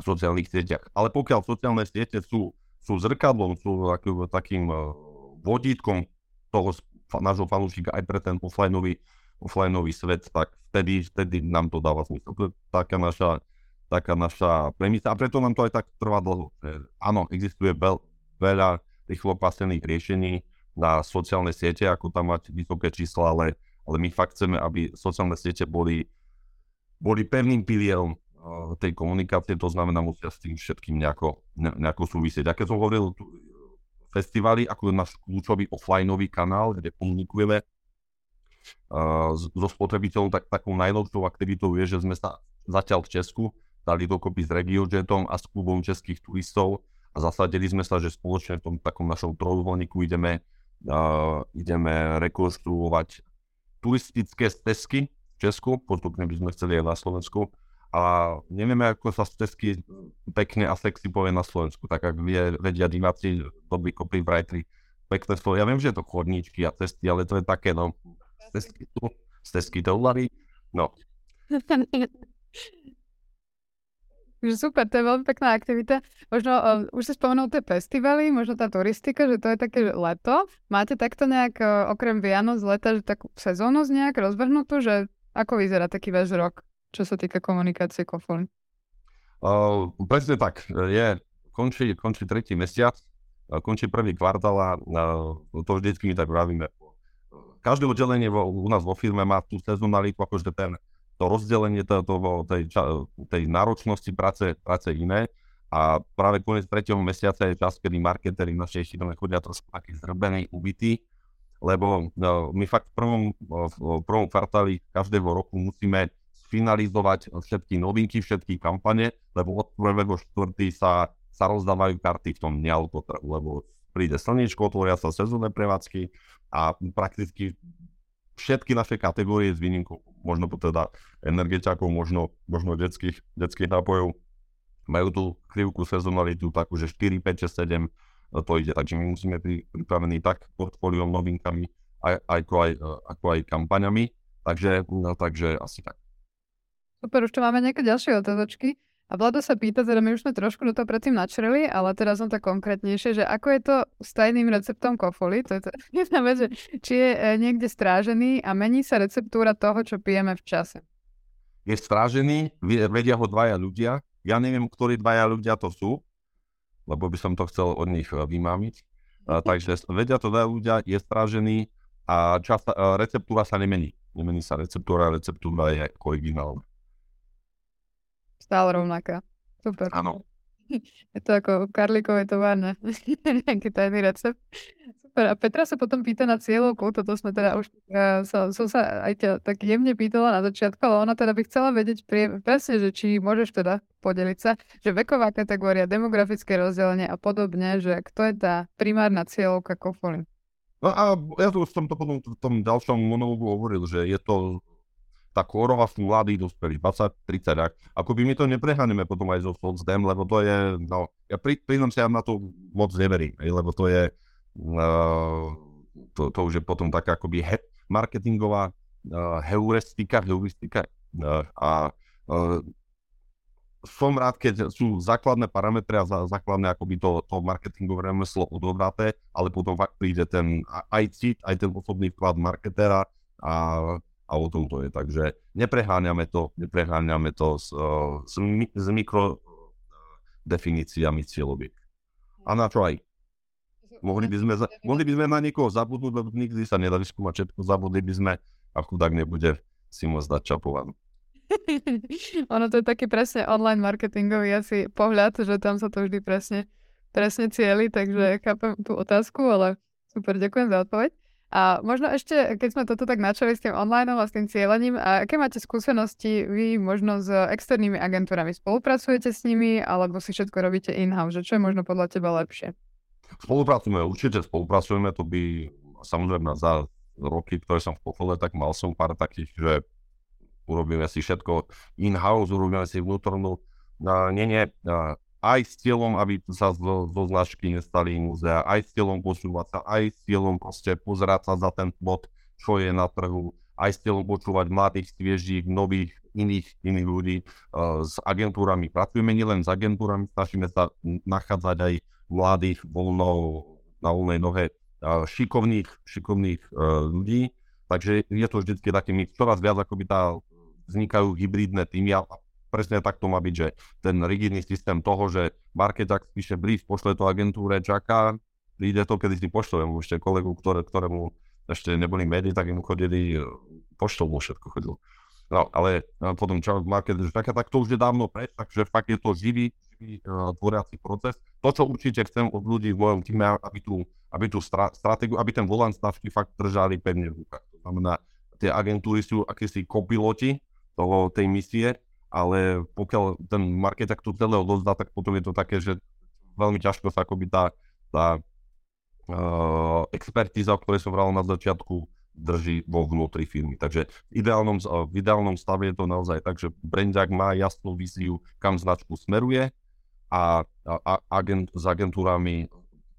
Speaker 2: sociálnych sieťach. Ale pokiaľ sociálne siete sú, sú zrkadlom, sú takým, uh, vodítkom toho nášho fanúšika aj pre ten offlineový offlineový svet, tak vtedy, vtedy nám to dáva zmysel. To je taká naša, taká naša premisa a preto nám to aj tak trvá dlho. Áno, existuje veľ, veľa rýchlo pasených riešení na sociálne siete, ako tam mať vysoké čísla, ale, ale my fakt chceme, aby sociálne siete boli, boli pevným pilierom tej komunikácie, to znamená, musia s tým všetkým nejako, nejako súvisieť. A keď som hovoril festivaly ako náš kľúčový offlineový kanál, kde komunikujeme uh, so spotrebiteľom, tak takou najnovšou aktivitou je, že sme sa zatiaľ v Česku dali dokopy s RegioJetom a s klubom českých turistov a zasadili sme sa, že spoločne v tom takom našom trojuholníku ideme, uh, ideme rekonštruovať turistické stezky v Česku, postupne by sme chceli aj na Slovensku a nevieme, ako sa stezky pekne a sexy povie na Slovensku, tak ak vie, vedia diváci, dobrý copywriteri, pekné slovo. Ja viem, že je to chodníčky a cesty, ale to je také, no, stezky stezky doulary, no.
Speaker 1: Super, to je veľmi pekná aktivita. Možno, uh, už si spomenul tie festivaly, možno tá turistika, že to je také leto. Máte takto nejak, uh, okrem Vianoc, leta, že takú sezónnosť nejak rozvrhnutú, že ako vyzerá taký váš rok, čo sa týka komunikácie Kofoly?
Speaker 2: Uh, presne tak. Je, končí, končí tretí mesiac, končí prvý kvartál a uh, to vždycky my tak vravíme. Každé oddelenie vo, u nás vo firme má tú sezonalitu, akože ten to rozdelenie to, to, tej, tej náročnosti práce, práce iné a práve koniec tretieho mesiaca je čas, kedy marketery v našej firme chodia trošku taký zrbený, ubitý, lebo no, my fakt v prvom, v prvom kvartáli každého roku musíme finalizovať všetky novinky, všetky kampane, lebo od 1.4. sa, sa rozdávajú karty v tom neautotrhu, lebo príde slniečko, otvoria sa sezónne prevádzky a prakticky všetky naše kategórie s výnimkou možno teda energetiakov, možno, možno detských, detských nápojov majú tú krivku sezonalitu takú, že 4, 5, 6, 7 to ide. Takže my musíme byť pripravení tak portfóliom novinkami, aj, ako, aj, ako aj kampaňami. Takže, no, takže asi tak.
Speaker 1: Super, už tu máme nejaké ďalšie otázočky. A Vlado sa pýta, teda my už sme trošku do toho predtým načreli, ale teraz som to konkrétnejšie, že ako je to s tajným receptom kofoly, to je to jedna vec, že či je e, niekde strážený a mení sa receptúra toho, čo pijeme v čase.
Speaker 2: Je strážený, vedia ho dvaja ľudia, ja neviem, ktorí dvaja ľudia to sú, lebo by som to chcel od nich e, vymámiť. A, takže vedia to dvaja ľudia, je strážený a čas, e, receptúra sa nemení. Nemení sa receptúra, receptúra je originálna.
Speaker 1: Stále rovnaká. Super.
Speaker 2: Áno.
Speaker 1: Je to ako karlíkové továrne. Nejaký tajný recept. Super. A Petra sa potom pýta na cieľovku. Toto sme teda už... Ja som, som sa aj ťa tak jemne pýtala na začiatku, ale ona teda by chcela vedieť prie, presne, že či môžeš teda podeliť sa, že veková kategória, demografické rozdelenie a podobne, že kto je tá primárna cieľovka kofoly.
Speaker 2: No a ja tu som to potom v tom ďalšom monológu hovoril, že je to tá kôrova sú mladí dospelí, 20, 30, ak, ako by my to neprehaneme potom aj zo Socdem, lebo to je, no, ja pri, priznám sa, ja na to moc neverím, lebo to je, uh, to, to už je potom taká akoby he, marketingová uh, heuristika, heuristika uh, a uh, som rád, keď sú základné parametre a základné akoby to, to marketingové remeslo odobraté, ale potom fakt príde ten aj cit, aj ten osobný vklad marketera a a o tom to je. Takže nepreháňame to, nepreháňame to s, uh, s, s mikro definíciami cieľoviek. A na čo aj? Mohli by sme, za, mohli by sme na niekoho zabudnúť, lebo nikdy sa nedá vyskúmať všetko, zabudli by sme a chudák nebude si môcť dať čapovanú.
Speaker 1: ono to je taký presne online marketingový asi pohľad, že tam sa to vždy presne, presne cieli, takže chápem tú otázku, ale super, ďakujem za odpoveď. A možno ešte, keď sme toto tak načali s tým online a s tým cieľením, a aké máte skúsenosti vy možno s externými agentúrami? Spolupracujete s nimi alebo si všetko robíte in-house? Čo je možno podľa teba lepšie?
Speaker 2: Spolupracujeme, určite spolupracujeme, to by samozrejme za roky, ktoré som v Pofole, tak mal som pár takých, že urobíme si všetko in-house, urobíme si vnútornú, uh, nie, nie, aj s cieľom, aby sa zo, zo značky nestali múzea, aj s cieľom počúvať sa, aj s cieľom proste pozerať sa za ten bod, čo je na trhu, aj s cieľom počúvať mladých, sviežích, nových, iných, iných ľudí uh, s agentúrami. Pracujeme nielen s agentúrami, snažíme sa nachádzať aj mladých, voľno, na voľnej nohe, uh, šikovných, šikovných uh, ľudí. takže je to vždy taký mix. Čoraz viac akoby tá, vznikajú hybridné týmy a presne tak to má byť, že ten rigidný systém toho, že marketák píše brief, pošle to agentúre, čaká, príde to, kedy si pošlem ešte kolegu, ktoré, ktorému ešte neboli médií, tak im chodili, e, poštou mu všetko chodilo. No, ale e, potom čo market, že taká, tak to už je dávno preč, takže fakt je to živý, živý uh, tvoriaci proces. To, čo určite chcem od ľudí v mojom týme, aby tú, aby tú stra- stratégiu, aby ten volant značky fakt držali pevne v rukách. To znamená, tie agentúry sú akýsi kopiloti toho, tej misie, ale pokiaľ ten marketák tu celé odozdá, tak potom je to také, že veľmi ťažko sa akoby tá, tá uh, expertíza, o ktorej som vral na začiatku, drží vo vnútri firmy. Takže v ideálnom, v ideálnom stave je to naozaj tak, že Brandák má jasnú víziu, kam značku smeruje a, a agent, s agentúrami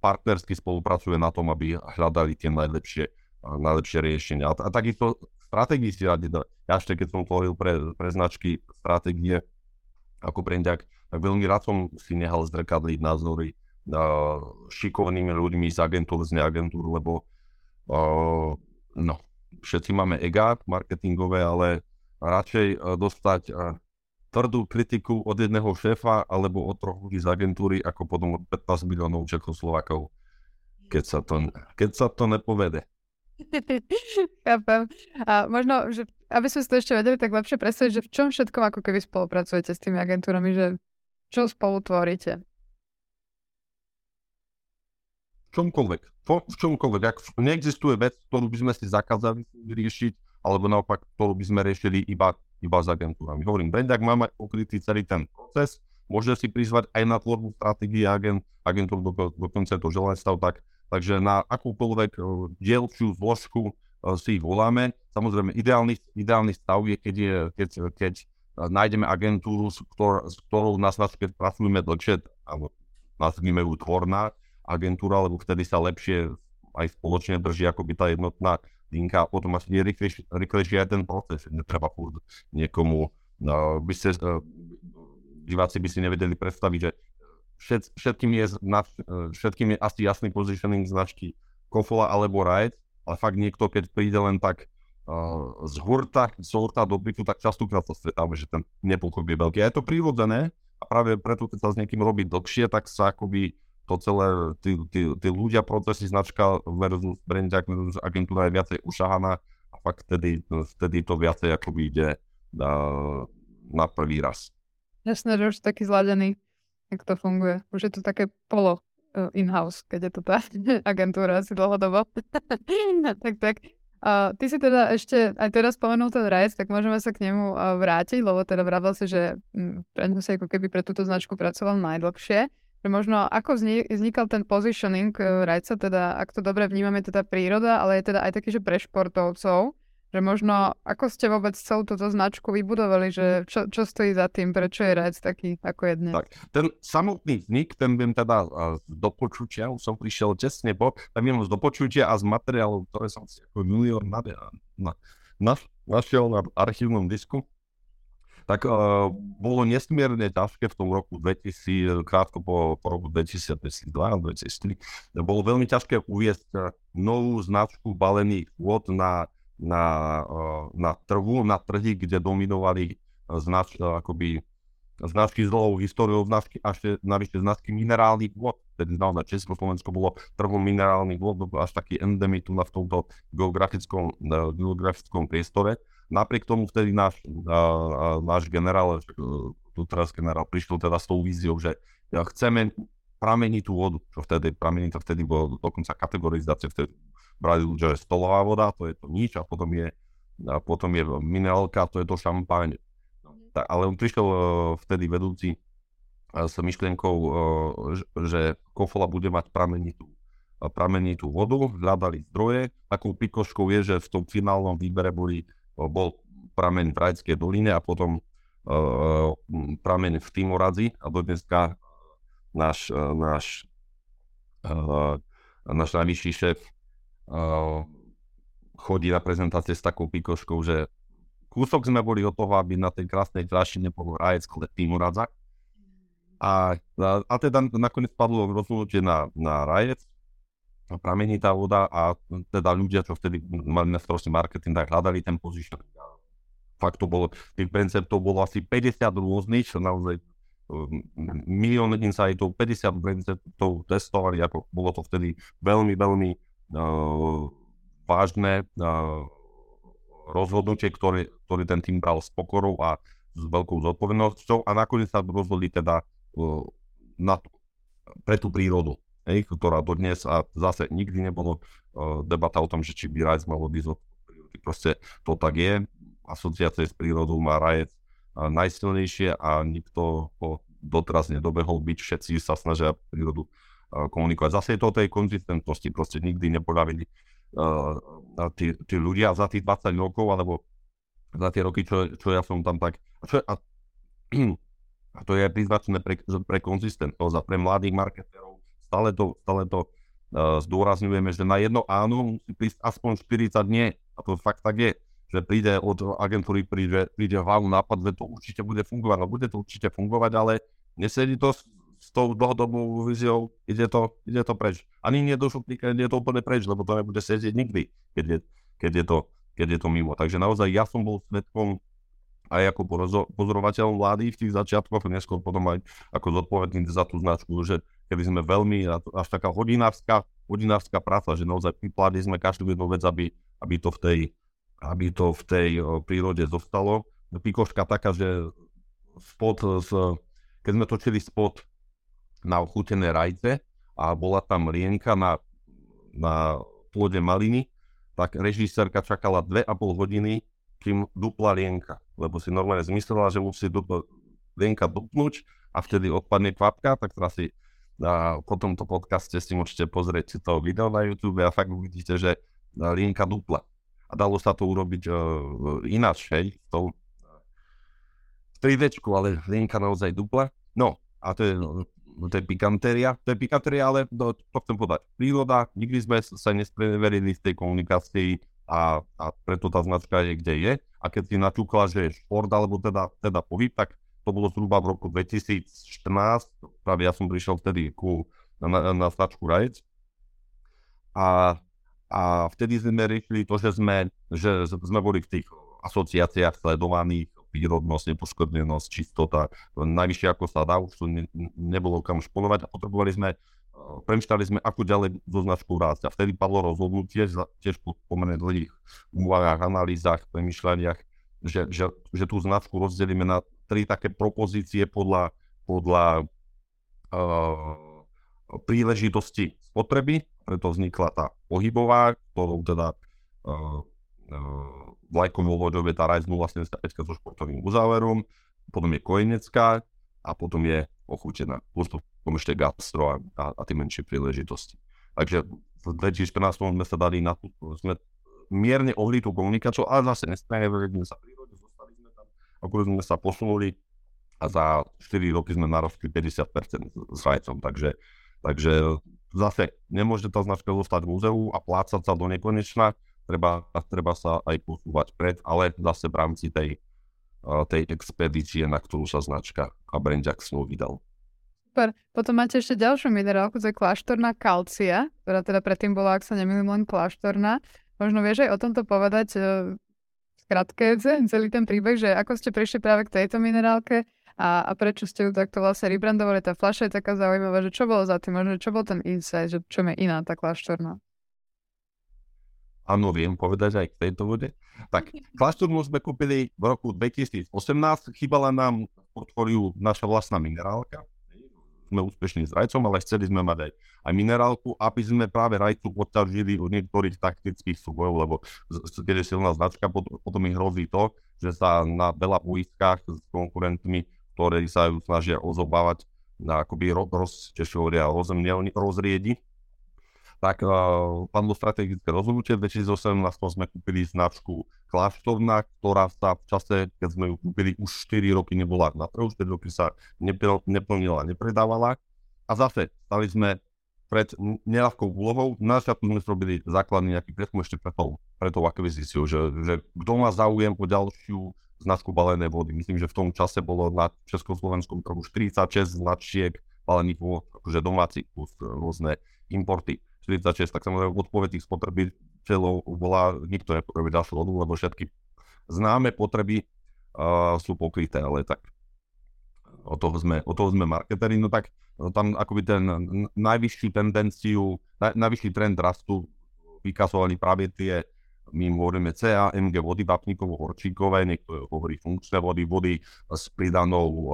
Speaker 2: partnersky spolupracuje na tom, aby hľadali tie najlepšie, najlepšie riešenia. A, a takisto stratégii si radi. Ja ešte keď som tvoril pre, pre značky stratégie ako Brandák, tak veľmi rád som si nehal zrkadliť názory uh, šikovnými ľuďmi z agentúr, z neagentúr, lebo uh, no, všetci máme ega marketingové, ale radšej e, dostať e, tvrdú kritiku od jedného šéfa alebo od troch ľudí z agentúry, ako potom od 15 miliónov Čechoslovakov, keď sa to, keď sa to nepovede.
Speaker 1: Chápem. A možno, že aby sme si to ešte vedeli tak lepšie predstaviť, že v čom všetkom ako keby spolupracujete s tými agentúrami, že čo spolu tvoríte?
Speaker 2: čomkoľvek, v čomkoľvek. Ak neexistuje vec, ktorú by sme si zakázali riešiť, alebo naopak, ktorú by sme riešili iba, iba s agentúrami. Hovorím, Brandák má mať pokrytý celý ten proces, môže si prizvať aj na tvorbu stratégie agent, agentúr do, dokonca to želanie stav tak, takže na akúkoľvek uh, dielčiu zložku uh, si ich voláme. Samozrejme, ideálny, ideálny stav je, keď, je, keď, keď uh, nájdeme agentúru, s, ktor, s ktorou na značke pracujeme dlhšie, alebo nazvime ju tvorná, agentúra, lebo vtedy sa lepšie aj spoločne drží akoby tá jednotná linka a potom asi je rýchlejší, rýchlejší aj ten proces. Netreba furt niekomu, no, by ste, uh, diváci by si nevedeli predstaviť, že všet, všetkým, je, na, všetkým je asi jasný positioning značky Kofola alebo Riot, ale fakt niekto, keď príde len tak uh, z hurta, z hurta do bytu, tak častokrát sa stretáme, že ten nepokoj je veľký. A je to prírodzené a práve preto, keď sa s niekým robí dlhšie, tak sa akoby to celé, tí, tí, tí ľudia, procesy, značka versus brandák versus agentúra je viacej ušahaná a fakt vtedy, vtedy to viacej akoby ide na, na prvý raz.
Speaker 1: Jasné, že už taký zladený, jak to funguje. Už je to také polo uh, in-house, keď je to tá agentúra asi dlhodobo. tak, tak. Uh, ty si teda ešte aj teraz spomenul ten rajec, tak môžeme sa k nemu uh, vrátiť, lebo teda vravel si, že um, si ako keby pre túto značku pracoval najdlhšie že možno ako vznikal ten positioning uh, rajca, teda ak to dobre vnímame, teda príroda, ale je teda aj taký, že pre športovcov, že možno ako ste vôbec celú túto značku vybudovali, že čo, čo stojí za tým, prečo je rajc taký, ako je dnes?
Speaker 2: Tak, ten samotný vznik, ten viem teda uh, z dopočutia, už som prišiel tesne po, ten viem z dopočutia a z materiálov, ktoré som si ako milión na, na, na, našiel na archívnom disku tak uh, bolo nesmierne ťažké v tom roku 2000, krátko po, po roku 2002, 2003, bolo veľmi ťažké uviesť eh, novú značku balených vôd na, na, uh, na trhu, na trhy, kde dominovali znač, uh, akoby značky s dlhou históriou, značky, až navyše značky minerálnych vôd. Tedy znamená, Československo bolo trhom minerálnych vôd, až taký endemitu na v tomto geografickom, geografickom priestore. Napriek tomu vtedy náš, náš generál, e, tu teraz generál prišiel teda s tou víziou, že chceme prameniť tú vodu, čo vtedy, prameniť to vtedy bolo dokonca kategorizácia, vtedy brali, že je stolová voda, to je to nič a potom je, a potom je minerálka, to je to šampáň. No, tak, ale on prišiel uh, vtedy vedúci uh, s myšlienkou, uh, že Kofola bude mať pramenitú, pramenitú vodu, hľadali zdroje. Takou pikoškou je, že v tom finálnom výbere boli bol prameň v Rajskej doline a potom prameň v Timoradzi a do dneska náš, náš, náš najvyšší šéf chodí na prezentácie s takou pikoškou, že kúsok sme boli od toho, aby na tej krásnej tráši nebol Rajec, ale Timoradza. A, a, a teda nakoniec padlo rozhodnutie na, na Rajec pramení tá voda a teda ľudia, čo vtedy mali na starosti marketing, tak hľadali ten position. Fakt to bolo, tých konceptov bolo asi 50 rôznych, čo naozaj milión insightov, 50 konceptov testovali, ako bolo to vtedy veľmi, veľmi vážne rozhodnutie, ktoré, ktorý ten tým bral s pokorou a s veľkou zodpovednosťou a nakoniec sa rozhodli teda na, pre tú prírodu, hej, ktorá dodnes a zase nikdy nebolo debata o tom, že či by rajec mal odísť od prírody. Proste to tak je. Asociácia s prírodou má rajec najsilnejšie a nikto ho doteraz nedobehol byť, všetci sa snažia prírodu komunikovať. Zase je to o tej konzistentnosti, proste nikdy nepodavili uh, tí, tí ľudia za tých 20 rokov, alebo za tie roky, čo, čo ja som tam tak... Čo, a, a to je príznačné pre, pre konzistentnosť a pre mladých marketerov. Stále to, stále to uh, zdôrazňujeme, že na jedno áno musí prísť aspoň 40 nie. A to fakt tak je. Že príde od agentúry, príde, príde hlavný nápad, že to určite bude fungovať. No bude to určite fungovať, ale nesedí to s, tou dlhodobou víziou, ide to, ide to preč. Ani nie do šuplíka, ide to úplne preč, lebo to nebude sedieť nikdy, keď je, keď je to keď je to mimo. Takže naozaj ja som bol svetkom aj ako pozorovateľ vlády v tých začiatkoch, neskôr potom aj ako zodpovedný za tú značku, že keby sme veľmi, až taká hodinárska, hodinárska práca, že naozaj vypládli sme každú jednu vec, aby, aby, to v tej, aby to v tej prírode zostalo. Pikoška taká, že spod z, keď sme točili spod na ochutené rajce a bola tam lienka na, na plode maliny, tak režisérka čakala 2,5 hodiny, kým dupla lienka, lebo si normálne zmyslela, že musí dupla, lienka dupnúť a vtedy odpadne kvapka, tak teraz si a po tomto podcaste si môžete pozrieť si to video na YouTube a fakt uvidíte, že lienka dupla. A dalo sa to urobiť uh, ináč, hej, to 3D, ale lienka naozaj dupla. No, a to je No, to je pikantéria, to je pikantéria, ale to, to chcem povedať. Príroda, nikdy sme sa nespreverili v tej komunikácii a, a preto tá značka je, kde je. A keď si načúkla, že je šport alebo teda, teda pohyb, tak to bolo zhruba v roku 2014, práve ja som prišiel vtedy ku, na, na, na značku Rajec. A, a vtedy sme riešili to, že sme, že sme boli v tých asociáciách sledovaných prírodnosť, nepoškodenosť, čistota, najvyššie ako sa dá, už to ne, nebolo kam šponovať a potrebovali sme, eh, premýšľali sme, ako ďalej do značku rásť. A vtedy padlo rozhodnutie, tiež po pomerne dlhých úvahách, analýzach, premýšľaniach, že, že, že tú značku rozdelíme na tri také propozície podľa, podľa uh, príležitosti spotreby, preto vznikla tá pohybová, ktorou teda uh, vlajkovou loďou je tá Rise 075 so športovým uzáverom, potom je Kojenecká a potom je ochutená. Plus potom ešte gastro a, a, a tie menšie príležitosti. Takže v 2014 sme sa dali na tú, sme mierne ohli tú komunikáciu, ale zase nespravili sme sa prírode, zostali sme tam, ako sme sa posunuli a za 4 roky sme narastli 50% s rajcom, takže, takže zase nemôže tá značka zostať v múzeu a plácať sa do nekonečna, treba, treba sa aj posúvať pred, ale zase v rámci tej, tej expedície, na ktorú sa značka a brand Jackson vydal.
Speaker 1: Super. Potom máte ešte ďalšiu minerálku, to je kláštorná kalcia, ktorá teda predtým bola, ak sa nemýlim, len kláštorná. Možno vieš aj o tomto povedať e, skratke celý ten príbeh, že ako ste prišli práve k tejto minerálke a, a prečo ste ju takto vlastne rebrandovali. Tá fľaša je taká zaujímavá, že čo bolo za tým, možno čo bol ten insight, že čo je iná tá kláštorná
Speaker 2: áno, viem povedať aj k tejto vode. Tak, kláštornú sme kúpili v roku 2018, chýbala nám portfóliu naša vlastná minerálka. Sme úspešní s rajcom, ale chceli sme mať aj, aj minerálku, aby sme práve rajcu odťažili od niektorých taktických súbojov, lebo keď je silná značka, potom mi hrozí to, že sa na veľa uiskách s konkurentmi, ktorí sa ju snažia ozobávať, akoby roz, roz, rozriedi tak uh, padlo strategické rozhodnutie. V 2018 sme kúpili značku Kláštorná, ktorá sa v čase, keď sme ju kúpili, už 4 roky nebola na trhu, 4 roky sa neplnila, nepredávala. A zase stali sme pred neľahkou úlohou. Na začiatku sme robili základný nejaký prieskum ešte pre tou, pre tou akvizíciou, že, že kto má záujem o ďalšiu značku balené vody. Myslím, že v tom čase bolo na Československom trhu 46 značiek balených vôd, akože domácich plus rôzne importy 46, tak samozrejme odpoveď tých spotrebiteľov bola, nikto ďalšiu vodu, lebo všetky známe potreby uh, sú pokryté, ale tak o toho sme, o toho sme marketeri, no tak no tam akoby ten najvyšší tendenciu, naj, najvyšší trend rastu vykazovali práve tie, my hovoríme CA, MG vody vápnikovo-horčíkové, niekto hovorí funkčné vody, vody s pridanou,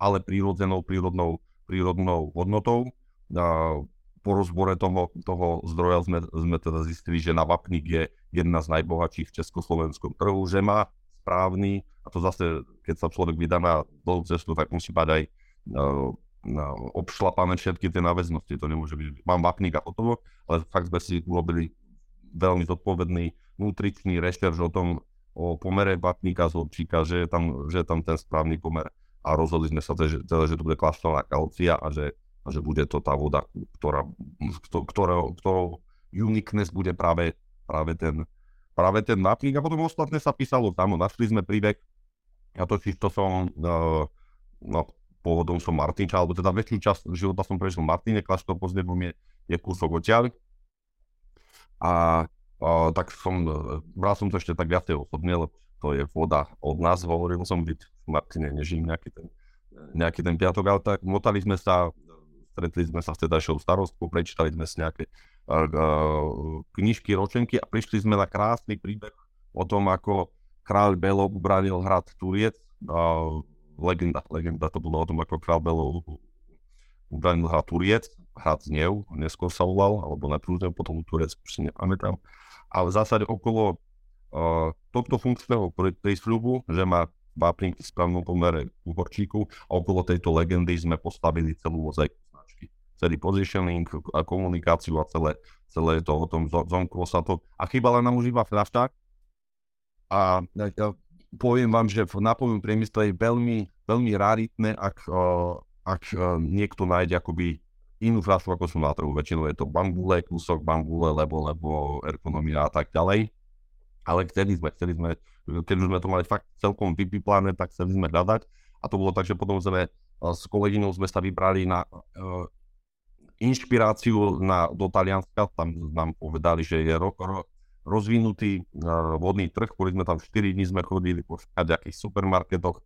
Speaker 2: ale prírodzenou, prírodnou, prírodnou hodnotou. Po rozbore toho, toho zdroja sme, sme teda zistili, že na vapník je jedna z najbohatších v československom trhu, že má správny, a to zase, keď sa človek vydá na dlhú cestu, tak musí mať aj uh, obšlapané všetky tie náväznosti. To nemôže byť, mám vapník a hotovo, ale fakt sme si urobili veľmi zodpovedný nutričný rešerš o tom, o pomere vatníka z horčíka, že je tam, že je tam ten správny pomer. A rozhodli sme sa teda, teda že to bude klaštová kalcia a že, že bude to tá voda, ktorá, ktorou, ktorou uniqueness bude práve, práve ten, práve ten vápnik. A potom ostatné sa písalo tam, našli sme príbeh, ja to to som, uh, no, pôvodom som Martinča, alebo teda väčšiu časť života som prežil Martine, Klaštov Pozdebom je, je kúsok odtiaľ. A, a tak som, bral som to ešte tak viacej osobne, lebo to je voda od nás, hovoril som byť v Martine, nežím nejaký ten, nejaký ten piatok, ale tak motali sme sa, stretli sme sa s tedajšou starostkou, prečítali sme si nejaké uh, knižky, ročenky a prišli sme na krásny príbeh o tom, ako kráľ Belo ubránil hrad Turiec. Uh, legenda, legenda to bolo o tom, ako kráľ Belo ubránil hrad Turiec hrad Znev, neskôr sa volal, alebo na Prúznev, potom Turec, už si nepamätám. Ale v zásade okolo uh, tohto funkčného prísľubu, že má vápnik v správnom pomere u horčíku a okolo tejto legendy sme postavili celú mozaiku. Celý positioning a komunikáciu a celé, celé to o tom zonko sa to. A chýbala nám už iba fľašták. A ja poviem vám, že v nápojovom priemysle je veľmi, veľmi raritné, ak, uh, ak uh, niekto nájde akoby inú fľašu, ako sú na trhu. Väčšinou je to bambule, kúsok bambule, lebo, lebo ergonomia a tak ďalej. Ale chceli sme, chceli sme, keď už sme to mali fakt celkom vypiplané, tak chceli sme hľadať. A to bolo tak, že potom sme eh, s kolegynou sme sa vybrali na inšpiráciu na, do Talianska. Tam nám povedali, že je ro, ro, rozvinutý uh, vodný trh. Boli sme tam 4 dní, sme chodili po nejakých supermarketoch.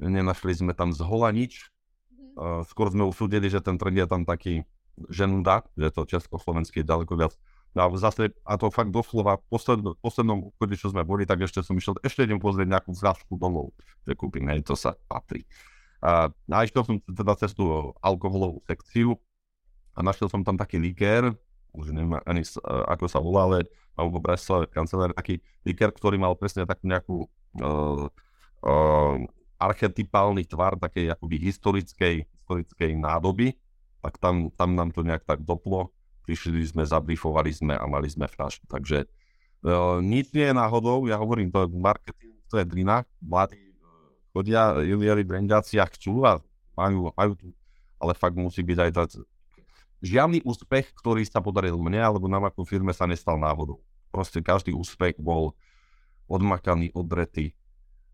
Speaker 2: Nenašli sme tam zhola nič Uh, skôr sme usúdili, že ten trh je tam taký ženuda, že to československý je ďaleko viac. No a zase, a to fakt doslova, v posled, poslednom obchode, čo sme boli, tak ešte som išiel, ešte idem pozrieť nejakú fľašku domov, že kúpim, hej, to sa patrí. A, a išiel som teda cez tú alkoholovú sekciu a našiel som tam taký likér, už neviem ani ako sa volá, ale mám v Bratislave kancelár taký likér, ktorý mal presne takú nejakú uh, uh, archetypálny tvar takej akoby historickej, historickej nádoby, tak tam, tam nám to nejak tak doplo. Prišli sme, zabrifovali sme a mali sme fľašku. Takže uh, nič nie je náhodou, ja hovorím, to je marketing, to je drina. Mladí chodia, juniori, brandiaci a chcú a majú, majú tu, ale fakt musí byť aj tak. Žiadny úspech, ktorý sa podaril mne alebo nám ako firme sa nestal náhodou. Proste každý úspech bol odmakaný, odretý.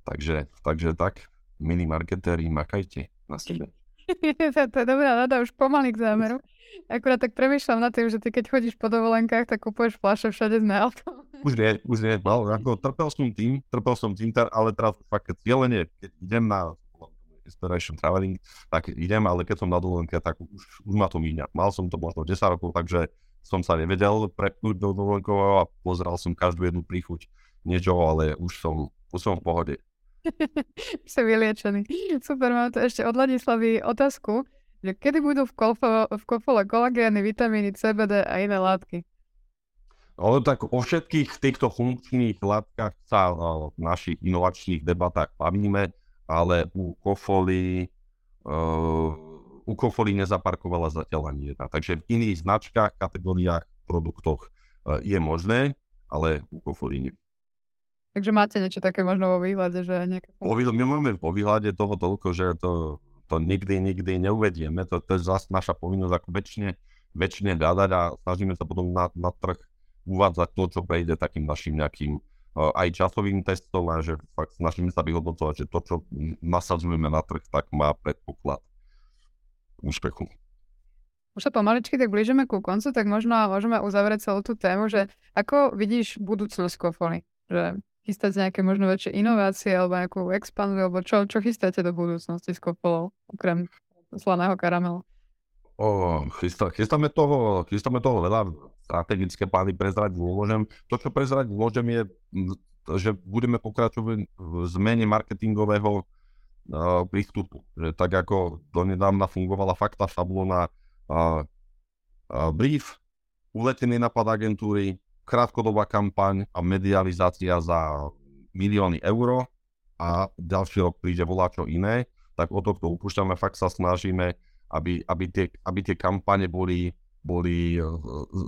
Speaker 2: Takže, takže tak milí marketéri, makajte na sebe.
Speaker 1: to je dobrá rada, už pomaly k zámeru. Akurát tak premýšľam nad tým, že ty keď chodíš po dovolenkách, tak kupuješ fľaše všade s alkoholom.
Speaker 2: Už nie, už nie, no, ako trpel som tým, trpel som tým, ale teraz fakt keď cieľene, keď idem na inspiration traveling, tak idem, ale keď som na dovolenke, tak už, už ma to míňa. Mal som to možno 10 rokov, takže som sa nevedel prepnúť do dovolenkového a pozeral som každú jednu príchuť niečoho, ale už som, už som v pohode.
Speaker 1: Som vyliečený. Super, mám tu ešte od Ladislavy otázku, že kedy budú v, kolfo, v kofole kolagény, vitamíny, CBD a iné látky?
Speaker 2: No tak o všetkých týchto funkčných látkach sa v našich inovačných debatách bavíme, ale u kofoly uh, u kofoly nezaparkovala zatiaľ ani jedna. Takže v iných značkách, kategóriách, produktoch uh, je možné, ale u kofoly nie.
Speaker 1: Takže máte niečo také možno vo výhľade, že nejaké...
Speaker 2: My máme vo výhľade toho toľko, že to, to nikdy, nikdy neuvedieme. To, to je zase naša povinnosť ako väčšine, väčšine hľadať a snažíme sa potom na, na trh uvádzať to, čo prejde takým našim nejakým aj časovým testom a že fakt snažíme sa vyhodnocovať, že to, čo nasadzujeme na trh, tak má predpoklad úspechu.
Speaker 1: už sa pomaličky tak blížime ku koncu, tak možno môžeme uzavrieť celú tú tému, že ako vidíš budúcnosť Kofoly? Že chystáte nejaké možno väčšie inovácie alebo nejakú expanziu, alebo čo, čo chystáte do budúcnosti s Kofolou, okrem slaného karamelu?
Speaker 2: O, chystá, chystáme, toho, chystáme toho veľa, strategické plány prezrať môžem. To, čo prezrať môžem, je, že budeme pokračovať v zmene marketingového uh, prístupu. Že tak ako donedávna fungovala fakta šablona, uh, uh, brief, uletený napad agentúry, krátkodobá kampaň a medializácia za milióny eur a ďalší rok príde voláčo iné, tak o tohto upúšťame, fakt sa snažíme, aby, aby, tie, aby tie kampane boli, boli e,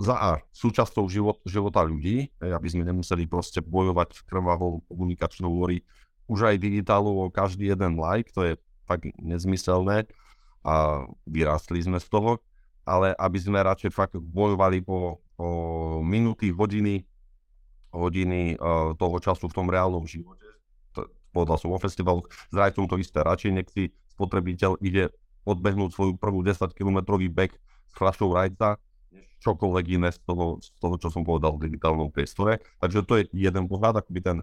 Speaker 2: za A súčasťou život, života ľudí, aby sme nemuseli proste bojovať krvavou komunikačnou lori už aj digitálovo každý jeden like, to je fakt nezmyselné a vyrástli sme z toho, ale aby sme radšej fakt bojovali po, o minúty, hodiny, hodiny uh, toho času v tom reálnom živote. Povedal som o festivalu, s to isté. Radšej nech si spotrebiteľ ide odbehnúť svoju prvú 10-kilometrový beh rajca, než čokoľvek iné z toho, z toho, čo som povedal v digitálnom priestore. Takže to je jeden pohľad, akoby ten,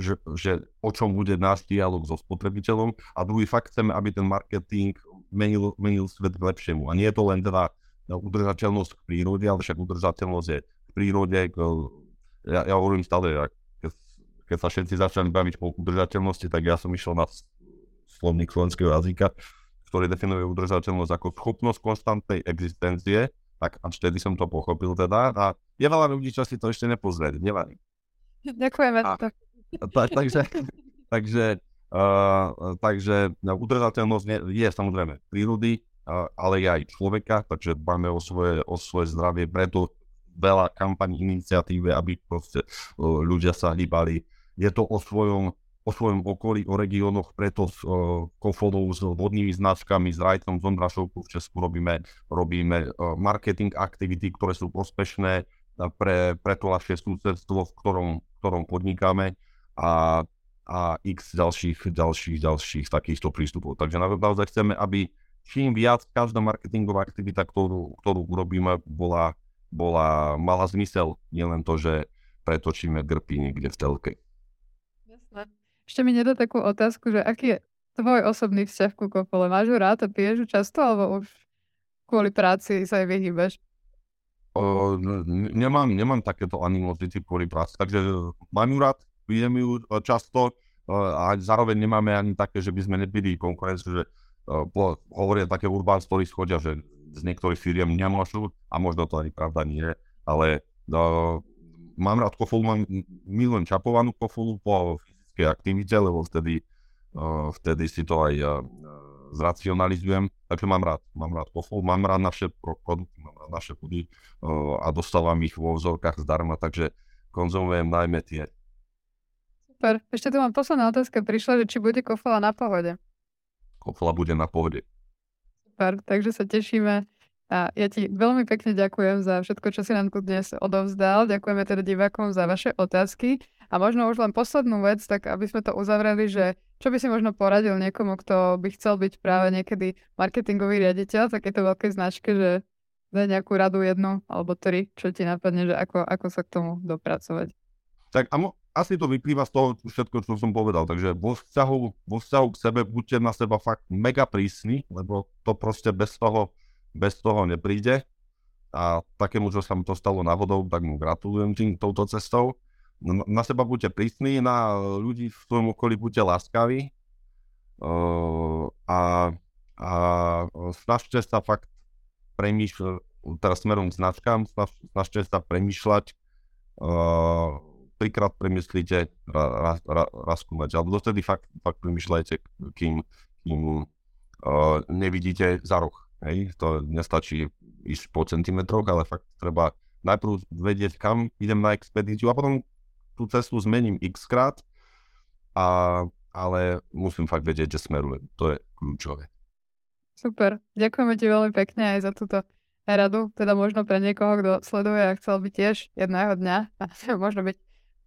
Speaker 2: že, že o čom bude náš dialog so spotrebiteľom a druhý fakt chceme, aby ten marketing menil, menil svet k lepšiemu. A nie je to len teda udržateľnosť k prírode, ale však udržateľnosť je v prírode, k, ja, ja hovorím stále, keď, keď sa všetci začali baviť o udržateľnosti, tak ja som išiel na slovník slovenského jazyka, ktorý definuje udržateľnosť ako schopnosť konstantnej existencie, tak až vtedy som to pochopil teda. A je veľa ľudí, čo si to ešte nepozreli, nevadí.
Speaker 1: Ďakujeme. A,
Speaker 2: ta, takže, takže, uh, takže udržateľnosť je, je samozrejme prírody, ale aj človeka, takže dbáme o svoje, o svoje zdravie, preto veľa kampaní iniciatíve, aby proste ľudia sa hýbali. Je to o svojom, o svojom okolí, o regiónoch, preto s kofolou, s vodnými značkami, s Rajtom, s Ondrašovkou v Česku robíme, robíme marketing aktivity, ktoré sú prospešné pre, pre to naše súsedstvo, v ktorom, v ktorom podnikáme a, a x ďalších, ďalších, ďalších takýchto prístupov. Takže naozaj chceme, aby čím viac každá marketingová aktivita, ktorú, ktorú urobíme, bola, bola, mala zmysel, nielen to, že pretočíme grpy niekde v telke.
Speaker 1: Ešte mi nedá takú otázku, že aký je tvoj osobný vzťah ku kopole? Máš ho rád a piješ často, alebo už kvôli práci sa aj vyhýbaš?
Speaker 2: O, nemám, nemám takéto animozity kvôli práci, takže mám ju rád, pijem ju často a zároveň nemáme ani také, že by sme nebyli konkurenciu, že po, hovoria také urban stories chodia, že z niektorých firiem nemôžu a možno to ani pravda nie, ale uh, mám rád kofolu, mám, milujem čapovanú kofolu po fyzickej aktivite, lebo vtedy, uh, vtedy si to aj uh, zracionalizujem, takže mám rád, mám rád kofolu, mám rád naše produkty, mám rád naše pudy uh, a dostávam ich vo vzorkách zdarma, takže konzumujem najmä tie.
Speaker 1: Super. Ešte tu mám posledná otázka prišla, že či bude kofola na pohode.
Speaker 2: Kofla bude na pohode.
Speaker 1: Super, takže sa tešíme. A ja ti veľmi pekne ďakujem za všetko, čo si nám tu dnes odovzdal. Ďakujeme teda divákom za vaše otázky. A možno už len poslednú vec, tak aby sme to uzavreli, že čo by si možno poradil niekomu, kto by chcel byť práve niekedy marketingový riaditeľ takéto veľkej značke, že daj nejakú radu jednu alebo tri, čo ti napadne, že ako, ako sa k tomu dopracovať.
Speaker 2: Tak a mo- asi to vyplýva z toho všetko, čo som povedal. Takže vo vzťahu, vo vzťahu k sebe buďte na seba fakt mega prísni, lebo to proste bez toho, bez toho nepríde. A takému, čo sa mu to stalo náhodou, tak mu gratulujem tým touto cestou. Na, na seba buďte prísni, na ľudí v svojom okolí buďte láskaví. A, a snažte sa fakt premýšľať, teraz smerom k značkám, snažte sa premýšľať trikrát premyslíte, ra, ra, raz skúmať. Alebo dotedy fakt, fakt premyšľajte, kým, kým nevidíte za roh. Hej? To nestačí ísť po centimetroch, ale fakt treba najprv vedieť, kam idem na expedíciu a potom tú cestu zmením x krát, a, ale musím fakt vedieť, že smerujem. To je kľúčové.
Speaker 1: Super. Ďakujeme ti veľmi pekne aj za túto radu, teda možno pre niekoho, kto sleduje a chcel byť tiež jedného dňa, možno byť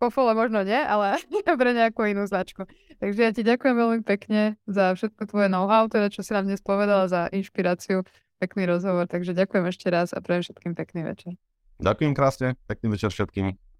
Speaker 1: Kofole možno nie, ale pre nejakú inú značku. Takže ja ti ďakujem veľmi pekne za všetko tvoje know-how, teda čo si nám dnes povedala, za inšpiráciu, pekný rozhovor. Takže ďakujem ešte raz a prajem všetkým pekný večer.
Speaker 2: Ďakujem krásne, pekný večer všetkým.